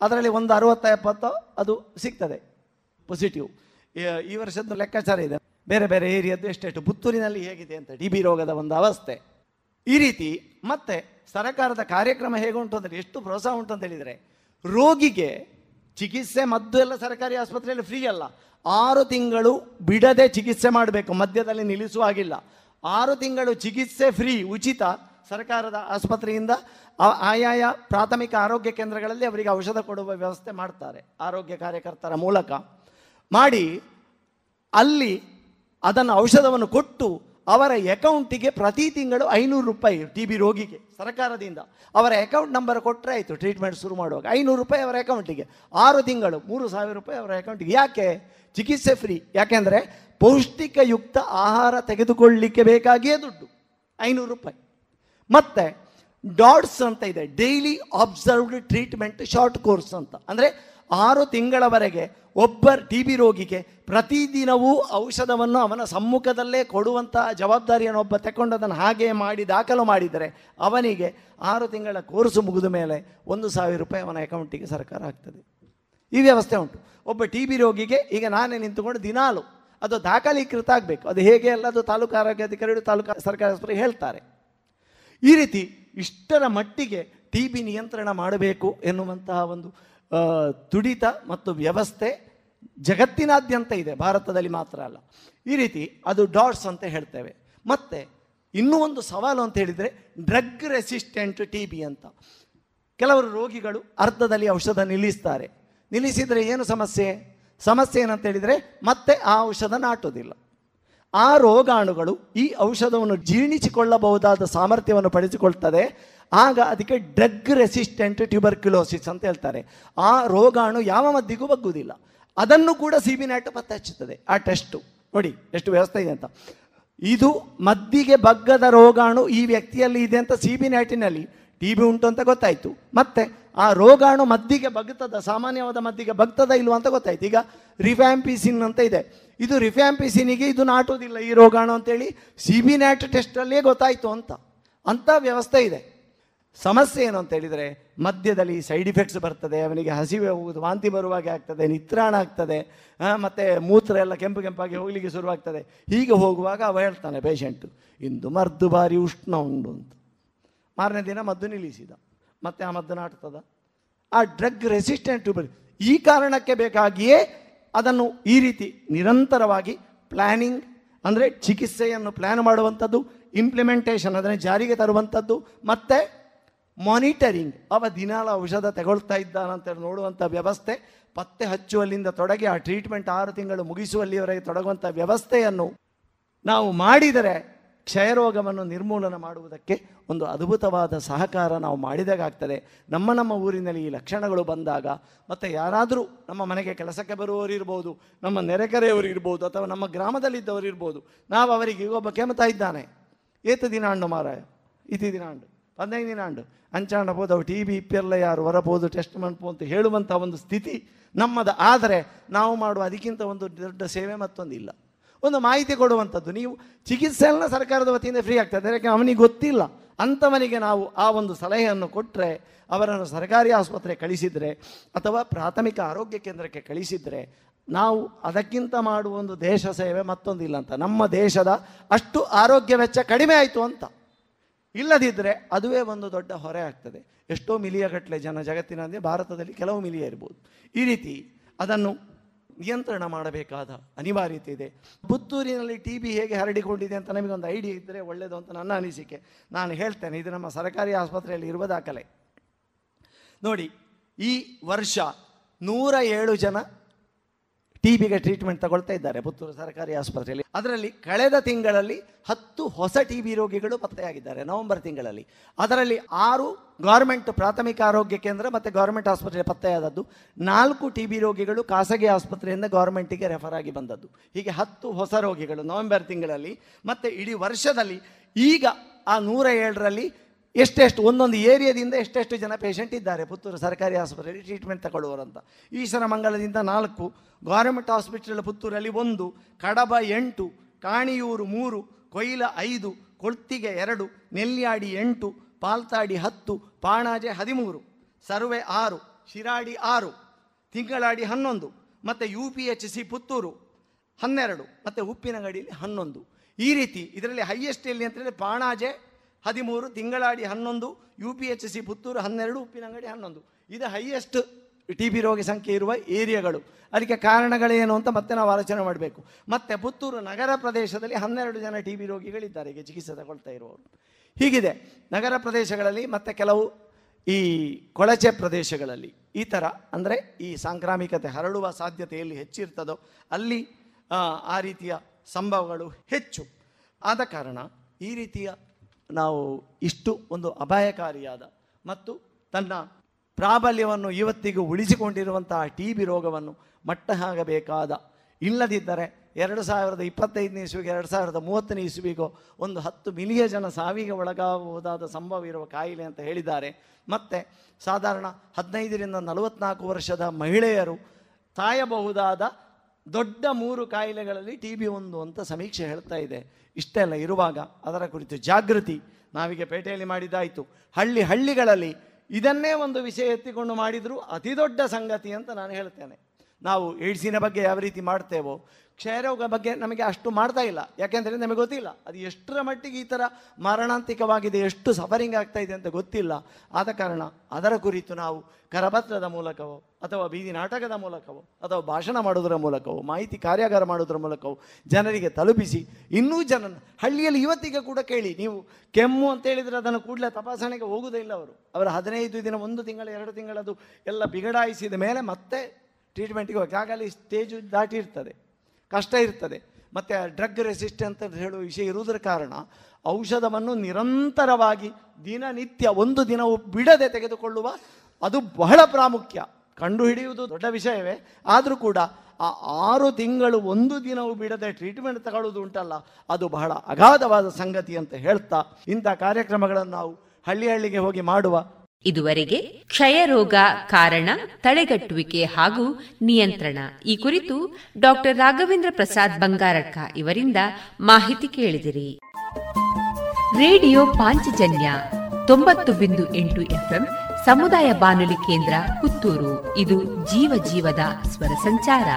ಅದರಲ್ಲಿ ಒಂದು ಅರವತ್ತ, ಎಪ್ಪತ್ತು, ಅದು ಸಿಗ್ತದೆ. ಪಾಸಿಟಿವ್ ಈ ವರ್ಷದ್ದು ಲೆಕ್ಕಾಚಾರ ಇದೆ. ಬೇರೆ ಬೇರೆ ಏರಿಯಾದ್ದು ಎಷ್ಟೆಷ್ಟು? ಪುತ್ತೂರಿನಲ್ಲಿ ಹೇಗಿದೆ ಅಂತ, ಟಿ ಬಿ ರೋಗದ ಒಂದು ಅವಸ್ಥೆ. ಈ ರೀತಿ ಮತ್ತೆ ಸರಕಾರದ ಕಾರ್ಯಕ್ರಮ ಹೇಗೆ ಉಂಟು ಅಂದರೆ ಎಷ್ಟು ಪ್ರೋತ್ಸಾಹ ಉಂಟು ಅಂತ ಹೇಳಿದರೆ, ರೋಗಿಗೆ ಚಿಕಿತ್ಸೆ ಮದ್ದು ಎಲ್ಲ ಸರ್ಕಾರಿ ಆಸ್ಪತ್ರೆಯಲ್ಲಿ ಫ್ರೀ ಅಲ್ಲ. ಆರು ತಿಂಗಳು ಬಿಡದೆ ಚಿಕಿತ್ಸೆ ಮಾಡಬೇಕು ಮಧ್ಯದಲ್ಲಿ ನಿಲ್ಲಿಸುವ ಹಾಗಿಲ್ಲ. ಆರು ತಿಂಗಳು ಚಿಕಿತ್ಸೆ ಫ್ರೀ ಉಚಿತ ಸರ್ಕಾರದ ಆಸ್ಪತ್ರೆಯಿಂದ ಆಯಾಯ ಪ್ರಾಥಮಿಕ ಆರೋಗ್ಯ ಕೇಂದ್ರಗಳಲ್ಲಿ ಅವರಿಗೆ ಔಷಧ ಕೊಡುವ ವ್ಯವಸ್ಥೆ ಮಾಡ್ತಾರೆ, ಆರೋಗ್ಯ ಕಾರ್ಯಕರ್ತರ ಮೂಲಕ. ಮಾಡಿ ಅಲ್ಲಿ ಅದನ್ನು ಔಷಧವನ್ನು ಕೊಟ್ಟು ಅವರ ಅಕೌಂಟಿಗೆ ಪ್ರತಿ ತಿಂಗಳು ಐನೂರು ರೂಪಾಯಿ ಟಿ ಬಿ ರೋಗಿಗೆ, ಸರ್ಕಾರದಿಂದ. ಅವರ ಅಕೌಂಟ್ ನಂಬರ್ ಕೊಟ್ಟರೆ ಆಯಿತು ಟ್ರೀಟ್ಮೆಂಟ್ ಶುರು ಮಾಡುವಾಗ. ಐನೂರು ರೂಪಾಯಿ ಅವರ ಅಕೌಂಟಿಗೆ. ಆರು ತಿಂಗಳು, ಮೂರು ಸಾವಿರ ರೂಪಾಯಿ ಅವರ ಅಕೌಂಟಿಗೆ. ಯಾಕೆ? ಚಿಕಿತ್ಸೆ ಫ್ರೀ ಯಾಕೆಂದರೆ ಪೌಷ್ಟಿಕಯುಕ್ತ ಆಹಾರ ತೆಗೆದುಕೊಳ್ಳಲಿಕ್ಕೆ ಬೇಕಾಗಿಯೇ ದುಡ್ಡು. ಐನೂರು ರೂಪಾಯಿ. ಮತ್ತೆ, ಡಾಟ್ಸ್ ಅಂತ ಇದೆ. Daily observed treatment short course ಅಂತ. ಅಂದರೆ ಆರು ತಿಂಗಳವರೆಗೆ ಒಬ್ಬ ಟಿ ಬಿ ರೋಗಿಗೆ ಪ್ರತಿದಿನವೂ ಔಷಧವನ್ನು ಅವನ ಸಮ್ಮುಖದಲ್ಲೇ ಕೊಡುವಂತಹ ಜವಾಬ್ದಾರಿಯನ್ನು ಒಬ್ಬ ತಗೊಂಡು ಅದನ್ನು ಹಾಗೆ ಮಾಡಿ ದಾಖಲು ಮಾಡಿದರೆ ಅವನಿಗೆ ಆರು ತಿಂಗಳ ಕೋರ್ಸು ಮುಗಿದ ಮೇಲೆ ಒಂದು ಸಾವಿರ ರೂಪಾಯಿ ಅವನ ಅಕೌಂಟಿಗೆ ಸರ್ಕಾರ ಆಗ್ತದೆ ಈ ವ್ಯವಸ್ಥೆ ಉಂಟು. ಒಬ್ಬ ಟಿ ಬಿ ರೋಗಿಗೆ ಈಗ ನಾನೇ ನಿಂತುಕೊಂಡು ದಿನಾಲು ಅದು ದಾಖಲೀಕೃತ ಆಗಬೇಕು. ಅದು ಹೇಗೆ ಅಲ್ಲ, ಅದು ತಾಲೂಕು ಆರೋಗ್ಯಾಧಿಕಾರಿಗಳು ತಾಲೂಕು ಸರ್ಕಾರಿ ಆಸ್ಪತ್ರೆ ಹೇಳ್ತಾರೆ. ಈ ರೀತಿ ಇಷ್ಟರ ಮಟ್ಟಿಗೆ ಟಿ ಬಿ ನಿಯಂತ್ರಣ ಮಾಡಬೇಕು ಎನ್ನುವಂತಹ ಒಂದು ತುಡಿತ ಮತ್ತು ವ್ಯವಸ್ಥೆ ಜಗತ್ತಿನಾದ್ಯಂತ ಇದೆ, ಭಾರತದಲ್ಲಿ ಮಾತ್ರ ಅಲ್ಲ. ಈ ರೀತಿ ಅದು ಡಾಟ್ಸ್ ಅಂತ ಹೇಳ್ತೇವೆ. ಮತ್ತು ಇನ್ನೂ ಒಂದು ಸವಾಲು ಅಂತ ಹೇಳಿದರೆ ಡ್ರಗ್ ರೆಸಿಸ್ಟೆಂಟ್ ಟಿ ಬಿ ಅಂತ. ಕೆಲವರು ರೋಗಿಗಳು ಅರ್ಧದಲ್ಲಿ ಔಷಧ ನಿಲ್ಲಿಸ್ತಾರೆ. ನಿಲ್ಲಿಸಿದರೆ ಏನು ಸಮಸ್ಯೆ? ಸಮಸ್ಯೆ ಏನಂತ ಹೇಳಿದರೆ ಮತ್ತೆ ಆ ಔಷಧ ನಾಟೋದಿಲ್ಲ. ಆ ರೋಗಾಣುಗಳು ಈ ಔಷಧವನ್ನು ಜೀರ್ಣಿಸಿಕೊಳ್ಳಬಹುದಾದ ಸಾಮರ್ಥ್ಯವನ್ನು ಪಡೆದುಕೊಳ್ತದೆ ಆಗ ಅದಕ್ಕೆ ಡ್ರಗ್ ರೆಸಿಸ್ಟೆಂಟ್ ಟ್ಯೂಬರ್ಕ್ಯುಲೋಸಿಸ್ ಅಂತ ಹೇಳ್ತಾರೆ. ಆ ರೋಗಾಣು ಯಾವ ಮದ್ದಿಗೂ ಬಗ್ಗುವುದಿಲ್ಲ. ಅದನ್ನು ಕೂಡ ಸಿ ಬಿ ನ್ಯಾಟ್ ಪತ್ತೆ ಹಚ್ಚುತ್ತದೆ ಆ ಟೆಸ್ಟು. ನೋಡಿ, ಎಷ್ಟು ವ್ಯವಸ್ಥೆ ಇದೆ ಅಂತ. ಇದು ಮದ್ದಿಗೆ ಬಗ್ಗದ ರೋಗಾಣು ಈ ವ್ಯಕ್ತಿಯಲ್ಲಿ ಇದೆ ಅಂತ ಸಿ ಬಿ ನ್ಯಾಟಿನಲ್ಲಿ ಟಿ ಬಿ ಉಂಟು ಅಂತ ಗೊತ್ತಾಯಿತು. ಮತ್ತೆ ಆ ರೋಗಾಣು ಮದ್ದಿಗೆ ಬಗ್ತದ, ಸಾಮಾನ್ಯವಾದ ಮದ್ದಿಗೆ ಬಗ್ತದ ಇಲ್ವಾ ಅಂತ ಗೊತ್ತಾಯ್ತು. ಈಗ ರಿಫ್ಯಾಂಪಿಸಿನ್ ಅಂತ ಇದೆ. ಇದು ರಿಫ್ಯಾಂಪಿಸಿನಿಗೆ ಇದು ನಾಟೋದಿಲ್ಲ ಈ ರೋಗಾಣು ಅಂತೇಳಿ ಸಿ ಬಿ ನ್ಯಾಟ್ ಟೆಸ್ಟಲ್ಲೇ ಗೊತ್ತಾಯಿತು ಅಂತ. ಅಂಥ ವ್ಯವಸ್ಥೆ ಇದೆ. ಸಮಸ್ಯೆ ಏನು ಅಂತ ಹೇಳಿದರೆ, ಮಧ್ಯದಲ್ಲಿ ಸೈಡ್ ಇಫೆಕ್ಟ್ಸ್ ಬರ್ತದೆ, ಅವನಿಗೆ ಹಸಿವೆ ಹೋಗುವುದು, ವಾಂತಿ ಬರುವಾಗೆ ಆಗ್ತದೆ ನಿತ್ರಾಣ ಆಗ್ತದೆ ಮತ್ತು ಮೂತ್ರ ಎಲ್ಲ ಕೆಂಪು ಕೆಂಪಾಗಿ ಹೋಗಲಿಕ್ಕೆ ಶುರುವಾಗ್ತದೆ. ಹೀಗೆ ಹೋಗುವಾಗ ಅವ ಹೇಳ್ತಾನೆ ಪೇಷಂಟು ಇಂದು ಮರ್ದು ಬಾರಿ ಉಷ್ಣ ಉಂಡು ಅಂತ. ಮಾರನೇ ದಿನ ಮದ್ದು ನಿಲ್ಲಿಸಿದ. ಮತ್ತೆ ಆ ಮದ್ದು ನಾಟ್ತದ. ಆ ಡ್ರಗ್ ರೆಸಿಸ್ಟೆಂಟ್ ಟ್ಯೂಬರ್ ಈ ಕಾರಣಕ್ಕೆ ಬೇಕಾಗಿಯೇ ಅದನ್ನು ಈ ರೀತಿ ನಿರಂತರವಾಗಿ ಪ್ಲ್ಯಾನಿಂಗ್ ಅಂದರೆ ಚಿಕಿತ್ಸೆಯನ್ನು ಪ್ಲ್ಯಾನ್ ಮಾಡುವಂಥದ್ದು ಇಂಪ್ಲಿಮೆಂಟೇಷನ್ ಅದನ್ನು ಜಾರಿಗೆ ತರುವಂಥದ್ದು, ಮತ್ತು ಮಾನಿಟರಿಂಗ್ ಅವ ದಿನಾಲ ಔಷಧ ತಗೊಳ್ತಾ ಇದ್ದಾನಂತ ನೋಡುವಂಥ ವ್ಯವಸ್ಥೆ, ಪತ್ತೆ ಹಚ್ಚುವಲ್ಲಿಂದ ತೊಡಗಿ ಆ ಟ್ರೀಟ್ಮೆಂಟ್ ಆರು ತಿಂಗಳು ಮುಗಿಸುವಲ್ಲಿವರೆಗೆ ತೊಡಗುವಂಥ ವ್ಯವಸ್ಥೆಯನ್ನು ನಾವು ಮಾಡಿದರೆ ಕ್ಷಯರೋಗವನ್ನು ನಿರ್ಮೂಲನ ಮಾಡುವುದಕ್ಕೆ ಒಂದು ಅದ್ಭುತವಾದ ಸಹಕಾರ ನಾವು ಮಾಡಿದಾಗ್ತದೆ ನಮ್ಮ ನಮ್ಮ ಊರಿನಲ್ಲಿ ಈ ಲಕ್ಷಣಗಳು ಬಂದಾಗ ಮತ್ತು ಯಾರಾದರೂ ನಮ್ಮ ಮನೆಗೆ ಕೆಲಸಕ್ಕೆ ಬರುವವರು ಇರ್ಬೋದು, ನಮ್ಮ ನೆರೆಕರೆಯವರು ಇರ್ಬೋದು, ಅಥವಾ ನಮ್ಮ ಗ್ರಾಮದಲ್ಲಿದ್ದವರಿರ್ಬೋದು ನಾವು ಅವರಿಗೆ ಒಬ್ಬ ಕೆಮ್ತಾ ಇದ್ದಾನೆ. ಏತ ದಿನಾಂಡು ಮಾರಾಯ? ಇತಿ ದಿನಾಂಡು. ಹದಿನೈದು ದಿನಾಂಡು ಬೋದು ಅವು ಟಿ ಬಿ ಇಪ್ಪೆಲ್ಲ ಯಾರು ಹೊರಬೋದು ಟೆಸ್ಟ್ ಮಾಡ್ಬೋ ಅಂತ ಹೇಳುವಂಥ ಒಂದು ಸ್ಥಿತಿ ನಮ್ಮದು. ಆದರೆ ನಾವು ಮಾಡುವ ಅದಕ್ಕಿಂತ ಒಂದು ದೊಡ್ಡ ಸೇವೆ ಮತ್ತೊಂದಿಲ್ಲ ಒಂದು ಮಾಹಿತಿ ಕೊಡುವಂಥದ್ದು, ನೀವು ಚಿಕಿತ್ಸೆಯನ್ನ ಸರ್ಕಾರದ ವತಿಯಿಂದ ಫ್ರೀ ಆಗ್ತದೆ. ಯಾಕೆ ಅವನಿಗೆ ಗೊತ್ತಿಲ್ಲ. ಅಂಥವನಿಗೆ ನಾವು ಆ ಒಂದು ಸಲಹೆಯನ್ನು ಕೊಟ್ಟರೆ ಅವರನ್ನು ಸರ್ಕಾರಿ ಆಸ್ಪತ್ರೆ ಕಳಿಸಿದರೆ, ಅಥವಾ ಪ್ರಾಥಮಿಕ ಆರೋಗ್ಯ ಕೇಂದ್ರಕ್ಕೆ ಕಳಿಸಿದರೆ, ನಾವು ಅದಕ್ಕಿಂತ ಮಾಡುವ ಒಂದು ದೇಶ ಸೇವೆ ಮತ್ತೊಂದಿಲ್ಲ ಅಂತ. ನಮ್ಮ ದೇಶದ ಅಷ್ಟು ಆರೋಗ್ಯ ವೆಚ್ಚ ಕಡಿಮೆ ಆಯಿತು ಅಂತ. ಇಲ್ಲದಿದ್ದರೆ ಅದುವೇ ಒಂದು ದೊಡ್ಡ ಹೊರೆ ಆಗ್ತದೆ. ಎಷ್ಟೋ ಮಿಲಿಯಗಟ್ಟಲೆ ಜನ ಜಗತ್ತಿನಲ್ಲಿ ಭಾರತದಲ್ಲಿ ಕೆಲವು ಮಿಲಿಯ ಇರ್ಬೋದು. ಈ ರೀತಿ ಅದನ್ನು ನಿಯಂತ್ರಣ ಮಾಡಬೇಕಾದ ಅನಿವಾರ್ಯತೆ ಇದೆ. ಪುತ್ತೂರಿನಲ್ಲಿ ಟಿ ಬಿ ಹೇಗೆ ಹರಡಿಕೊಂಡಿದೆ ಅಂತ ನಮಗೊಂದು ಐಡಿಯಾ ಇದ್ದರೆ ಒಳ್ಳೆಯದು ಅಂತ ನನ್ನ ಅನಿಸಿಕೆ. ನಾನು ಹೇಳ್ತೇನೆ, ಇದು ನಮ್ಮ ಸರ್ಕಾರಿ ಆಸ್ಪತ್ರೆಯಲ್ಲಿ ಇರುವ ದಾಖಲೆ ನೋಡಿ, ಈ ವರ್ಷ ನೂರ ಏಳು ಜನ ಟಿ ಬಿಗೆ ಟ್ರೀಟ್ಮೆಂಟ್ ತಗೊಳ್ತಾ ಇದ್ದಾರೆ, ಪುತ್ತೂರು ಸರ್ಕಾರಿ ಆಸ್ಪತ್ರೆಯಲ್ಲಿ. ಅದರಲ್ಲಿ ಕಳೆದ ತಿಂಗಳಲ್ಲಿ ಹತ್ತು ಹೊಸ ಟಿ ಬಿ ರೋಗಿಗಳು ಪತ್ತೆಯಾಗಿದ್ದಾರೆ, ನವೆಂಬರ್ ತಿಂಗಳಲ್ಲಿ. ಅದರಲ್ಲಿ ಆರು ಗೌರ್ಮೆಂಟ್ ಪ್ರಾಥಮಿಕ ಆರೋಗ್ಯ ಕೇಂದ್ರ ಮತ್ತು ಗೌರ್ಮೆಂಟ್ ಆಸ್ಪತ್ರೆ ಪತ್ತೆಯಾದದ್ದು. ನಾಲ್ಕು ಟಿ ಬಿ ರೋಗಿಗಳು ಖಾಸಗಿ ಆಸ್ಪತ್ರೆಯಿಂದ ಗೌರ್ಮೆಂಟಿಗೆ ರೆಫರ್ ಆಗಿ ಬಂದದ್ದು. ಹೀಗೆ ಹತ್ತು ಹೊಸ ರೋಗಿಗಳು ನವೆಂಬರ್ ತಿಂಗಳಲ್ಲಿ ಮತ್ತು ಇಡೀ ವರ್ಷದಲ್ಲಿ ಈಗ ಆ ನೂರ ಏಳರಲ್ಲಿ ಎಷ್ಟೆಷ್ಟು, ಒಂದೊಂದು ಏರಿಯಾದಿಂದ ಎಷ್ಟೆಷ್ಟು ಜನ ಪೇಷಂಟ್ ಇದ್ದಾರೆ, ಪುತ್ತೂರು ಸರ್ಕಾರಿ ಆಸ್ಪತ್ರೆಯಲ್ಲಿ ಟ್ರೀಟ್ಮೆಂಟ್ ತಗೊಳ್ಳುವರಂತ ಈಶ್ವರ ಮಂಗಲದಿಂದ ನಾಲ್ಕು ಗೌರ್ಮೆಂಟ್ ಹಾಸ್ಪಿಟಲ್ ಪುತ್ತೂರಲ್ಲಿ ಒಂದು, ಕಡಬ ಎಂಟು, ಕಾಣಿಯೂರು ಮೂರು, ಕೊಯ್ಲ ಐದು ಕೊಳ್ತಿಗೆ ಎರಡು ನೆಲ್ಯಾಡಿ ಎಂಟು, ಪಾಲ್ತಾಡಿ ಹತ್ತು, ಪಾಣಾಜೆ ಹದಿಮೂರು, ಸರ್ವೆ ಆರು, ಶಿರಾಡಿ ಆರು, ತಿಂಗಳಾಡಿ ಹನ್ನೊಂದು, ಮತ್ತು U P H C Puttur ಹನ್ನೆರಡು, ಮತ್ತು ಉಪ್ಪಿನಂಗಡಿಯಲ್ಲಿ ಹನ್ನೊಂದು. ಈ ರೀತಿ ಇದರಲ್ಲಿ ಹೈಯೆಸ್ಟ್ ಎಲ್ಲಿ ಅಂತೇಳಿ ಪಾಣಾಜೆ ಹದಿಮೂರು, ತಿಂಗಳಾಡಿ ಹನ್ನೊಂದು U P H C Puttur ಹನ್ನೆರಡು, ಉಪ್ಪಿನಂಗಡಿ ಹನ್ನೊಂದು. ಇದು ಹೈಯೆಸ್ಟ್ ಟಿ ಬಿ ರೋಗಿ ಸಂಖ್ಯೆ ಇರುವ ಏರಿಯಾಗಳು. ಅದಕ್ಕೆ ಕಾರಣಗಳೇನು ಅಂತ ಮತ್ತೆ ನಾವು ಆಲೋಚನೆ ಮಾಡಬೇಕು. ಮತ್ತು ಪುತ್ತೂರು ನಗರ ಪ್ರದೇಶದಲ್ಲಿ ಹನ್ನೆರಡು ಜನ ಟಿ ಬಿ ರೋಗಿಗಳಿದ್ದಾರೆ, ಈಗ ಚಿಕಿತ್ಸೆ ತಗೊಳ್ತಾ ಇರುವವರು. ಹೀಗಿದೆ. ನಗರ ಪ್ರದೇಶಗಳಲ್ಲಿ ಮತ್ತು ಕೆಲವು ಈ ಕೊಳಚೆ ಪ್ರದೇಶಗಳಲ್ಲಿ ಈ ಥರ ಅಂದರೆ ಈ ಸಾಂಕ್ರಾಮಿಕತೆ ಹರಡುವ ಸಾಧ್ಯತೆ ಎಲ್ಲಿ ಹೆಚ್ಚಿರ್ತದೋ ಅಲ್ಲಿ ಆ ರೀತಿಯ ಸಂಭವಗಳು ಹೆಚ್ಚು. ಆದ ಕಾರಣ ಈ ರೀತಿಯ ನಾವು ಇಷ್ಟು ಒಂದು ಅಪಾಯಕಾರಿಯಾದ ಮತ್ತು ತನ್ನ ಪ್ರಾಬಲ್ಯವನ್ನು ಇವತ್ತಿಗೂ ಉಳಿಸಿಕೊಂಡಿರುವಂತಹ ಟಿ ಬಿ ರೋಗವನ್ನು ಮಟ್ಟ ಹಾಕಬೇಕಾದ ಇಲ್ಲದಿದ್ದರೆ ಎರಡು ಸಾವಿರದ ಇಪ್ಪತ್ತೈದನೇ ಇಸುವಿಗೆ, ಎರಡು ಸಾವಿರದ ಮೂವತ್ತನೇ ಇಸುವಿಗೋ ಒಂದು ಹತ್ತು ಮಿಲಿಯ ಜನ ಸಾವಿಗೆ ಒಳಗಾಗಬಹುದಾದ ಸಂಭವ ಇರುವ ಕಾಯಿಲೆ ಅಂತ ಹೇಳಿದ್ದಾರೆ. ಮತ್ತು ಸಾಧಾರಣ ಹದಿನೈದರಿಂದ ನಲವತ್ನಾಲ್ಕು ವರ್ಷದ ಮಹಿಳೆಯರು ಸಾಯಬಹುದಾದ ದೊಡ್ಡ ಮೂರು ಕಾಯಿಲೆಗಳಲ್ಲಿ ಟಿ ಬಿ ಒಂದು ಅಂತ ಸಮೀಕ್ಷೆ ಹೇಳ್ತಾ ಇದೆ. ಇಷ್ಟೆಲ್ಲ ಇರುವಾಗ ಅದರ ಕುರಿತು ಜಾಗೃತಿ ನಾವಿಗೆ ಪೇಟೆಯಲ್ಲಿ ಮಾಡಿದ್ದಾಯಿತು. ಹಳ್ಳಿ ಹಳ್ಳಿಗಳಲ್ಲಿ ಇದನ್ನೇ ಒಂದು ವಿಷಯ ಎತ್ತಿಕೊಂಡು ಮಾಡಿದರೂ ಅತಿ ದೊಡ್ಡ ಸಂಗತಿ ಅಂತ ನಾನು ಹೇಳ್ತೇನೆ. ನಾವು ಏಡ್ಸಿನ ಬಗ್ಗೆ ಯಾವ ರೀತಿ ಮಾಡ್ತೇವೋ ಕ್ಷಯರೋಗ ಬಗ್ಗೆ ನಮಗೆ ಅಷ್ಟು ಮಾಡ್ತಾ ಇಲ್ಲ. ಯಾಕೆಂದರೆ ನಮಗೆ ಗೊತ್ತಿಲ್ಲ. ಅದು ಎಷ್ಟರ ಮಟ್ಟಿಗೆ ಈ ಥರ ಮಾರಣಾಂತಿಕವಾಗಿದೆ, ಎಷ್ಟು ಸಫರಿಂಗ್ ಆಗ್ತಾ ಇದೆ ಅಂತ ಗೊತ್ತಿಲ್ಲ. ಆದ ಕಾರಣ ಅದರ ಕುರಿತು ನಾವು ಕರಪತ್ರದ ಮೂಲಕವೋ, ಅಥವಾ ಬೀದಿ ನಾಟಕದ ಮೂಲಕವೋ, ಅಥವಾ ಭಾಷಣ ಮಾಡೋದರ ಮೂಲಕವೋ, ಮಾಹಿತಿ ಕಾರ್ಯಾಗಾರ ಮಾಡೋದರ ಮೂಲಕವೋ ಜನರಿಗೆ ತಲುಪಿಸಿ, ಇನ್ನೂ ಜನ ಹಳ್ಳಿಯಲ್ಲಿ ಇವತ್ತಿಗೆ ಕೂಡ ಕೇಳಿ. ನೀವು ಕೆಮ್ಮು ಅಂತ ಹೇಳಿದರೆ ಅದನ್ನು ಕೂಡಲೇ ತಪಾಸಣೆಗೆ ಹೋಗುವುದೇ ಇಲ್ಲ ಅವರು. ಅವರ ಹದಿನೈದು ದಿನ, ಒಂದು ತಿಂಗಳ, ಎರಡು ತಿಂಗಳದು ಎಲ್ಲ ಬಿಗಡಾಯಿಸಿದ ಮೇಲೆ ಮತ್ತೆ ಟ್ರೀಟ್ಮೆಂಟಿಗೆ ಹೋಗಿ ಆಗಲಿ ಸ್ಟೇಜು ದಾಟಿರ್ತದೆ. ಕಷ್ಟ ಇರ್ತದೆ. ಮತ್ತು ಡ್ರಗ್ ರೆಸಿಸ್ಟೆಂಟ್ ಅಂತ ಹೇಳುವ ವಿಷಯ ಇರುವುದರ ಕಾರಣ ಔಷಧವನ್ನು ನಿರಂತರವಾಗಿ ದಿನನಿತ್ಯ ಒಂದು ದಿನವೂ ಬಿಡದೆ ತೆಗೆದುಕೊಳ್ಳುವ ಅದು ಬಹಳ ಪ್ರಾಮುಖ್ಯ. ಕಂಡುಹಿಡಿಯುವುದು ದೊಡ್ಡ ವಿಷಯವೇ. ಆದರೂ ಕೂಡ ಆ ಆರು ತಿಂಗಳು ಒಂದು ದಿನವೂ ಬಿಡದೆ ಟ್ರೀಟ್ಮೆಂಟ್ ತಗೊಳ್ಳೋದು ಉಂಟಲ್ಲ, ಅದು ಬಹಳ ಅಗಾಧವಾದ ಸಂಗತಿ ಅಂತ ಹೇಳ್ತಾ ಇಂಥ ಕಾರ್ಯಕ್ರಮಗಳನ್ನು ನಾವು ಹಳ್ಳಿ ಹಳ್ಳಿಗೆ ಹೋಗಿ ಮಾಡುವ ಇದುವರೆಗೆ ಕ್ಷಯರೋಗ ಕಾರಣ, ತಡೆಗಟ್ಟುವಿಕೆ ಹಾಗೂ ನಿಯಂತ್ರಣ. ಈ ಕುರಿತು ಡಾಕ್ಟರ್ ರಾಘವೇಂದ್ರ ಪ್ರಸಾದ್ ಬಂಗಾರಕ್ಕ ಇವರಿಂದ ಮಾಹಿತಿ ಕೇಳಿದಿರಿ. ರೇಡಿಯೋ ಪಾಂಚಜನ್ಯ ತೊಂಬತ್ತು ಬಿಂದು ಎಂಟು ಎಫ್ಎಂ ಸಮುದಾಯ ಬಾನುಲಿ ಕೇಂದ್ರ ಪುತ್ತೂರು. ಇದು ಜೀವ ಜೀವದ ಸ್ವರ ಸಂಚಾರ.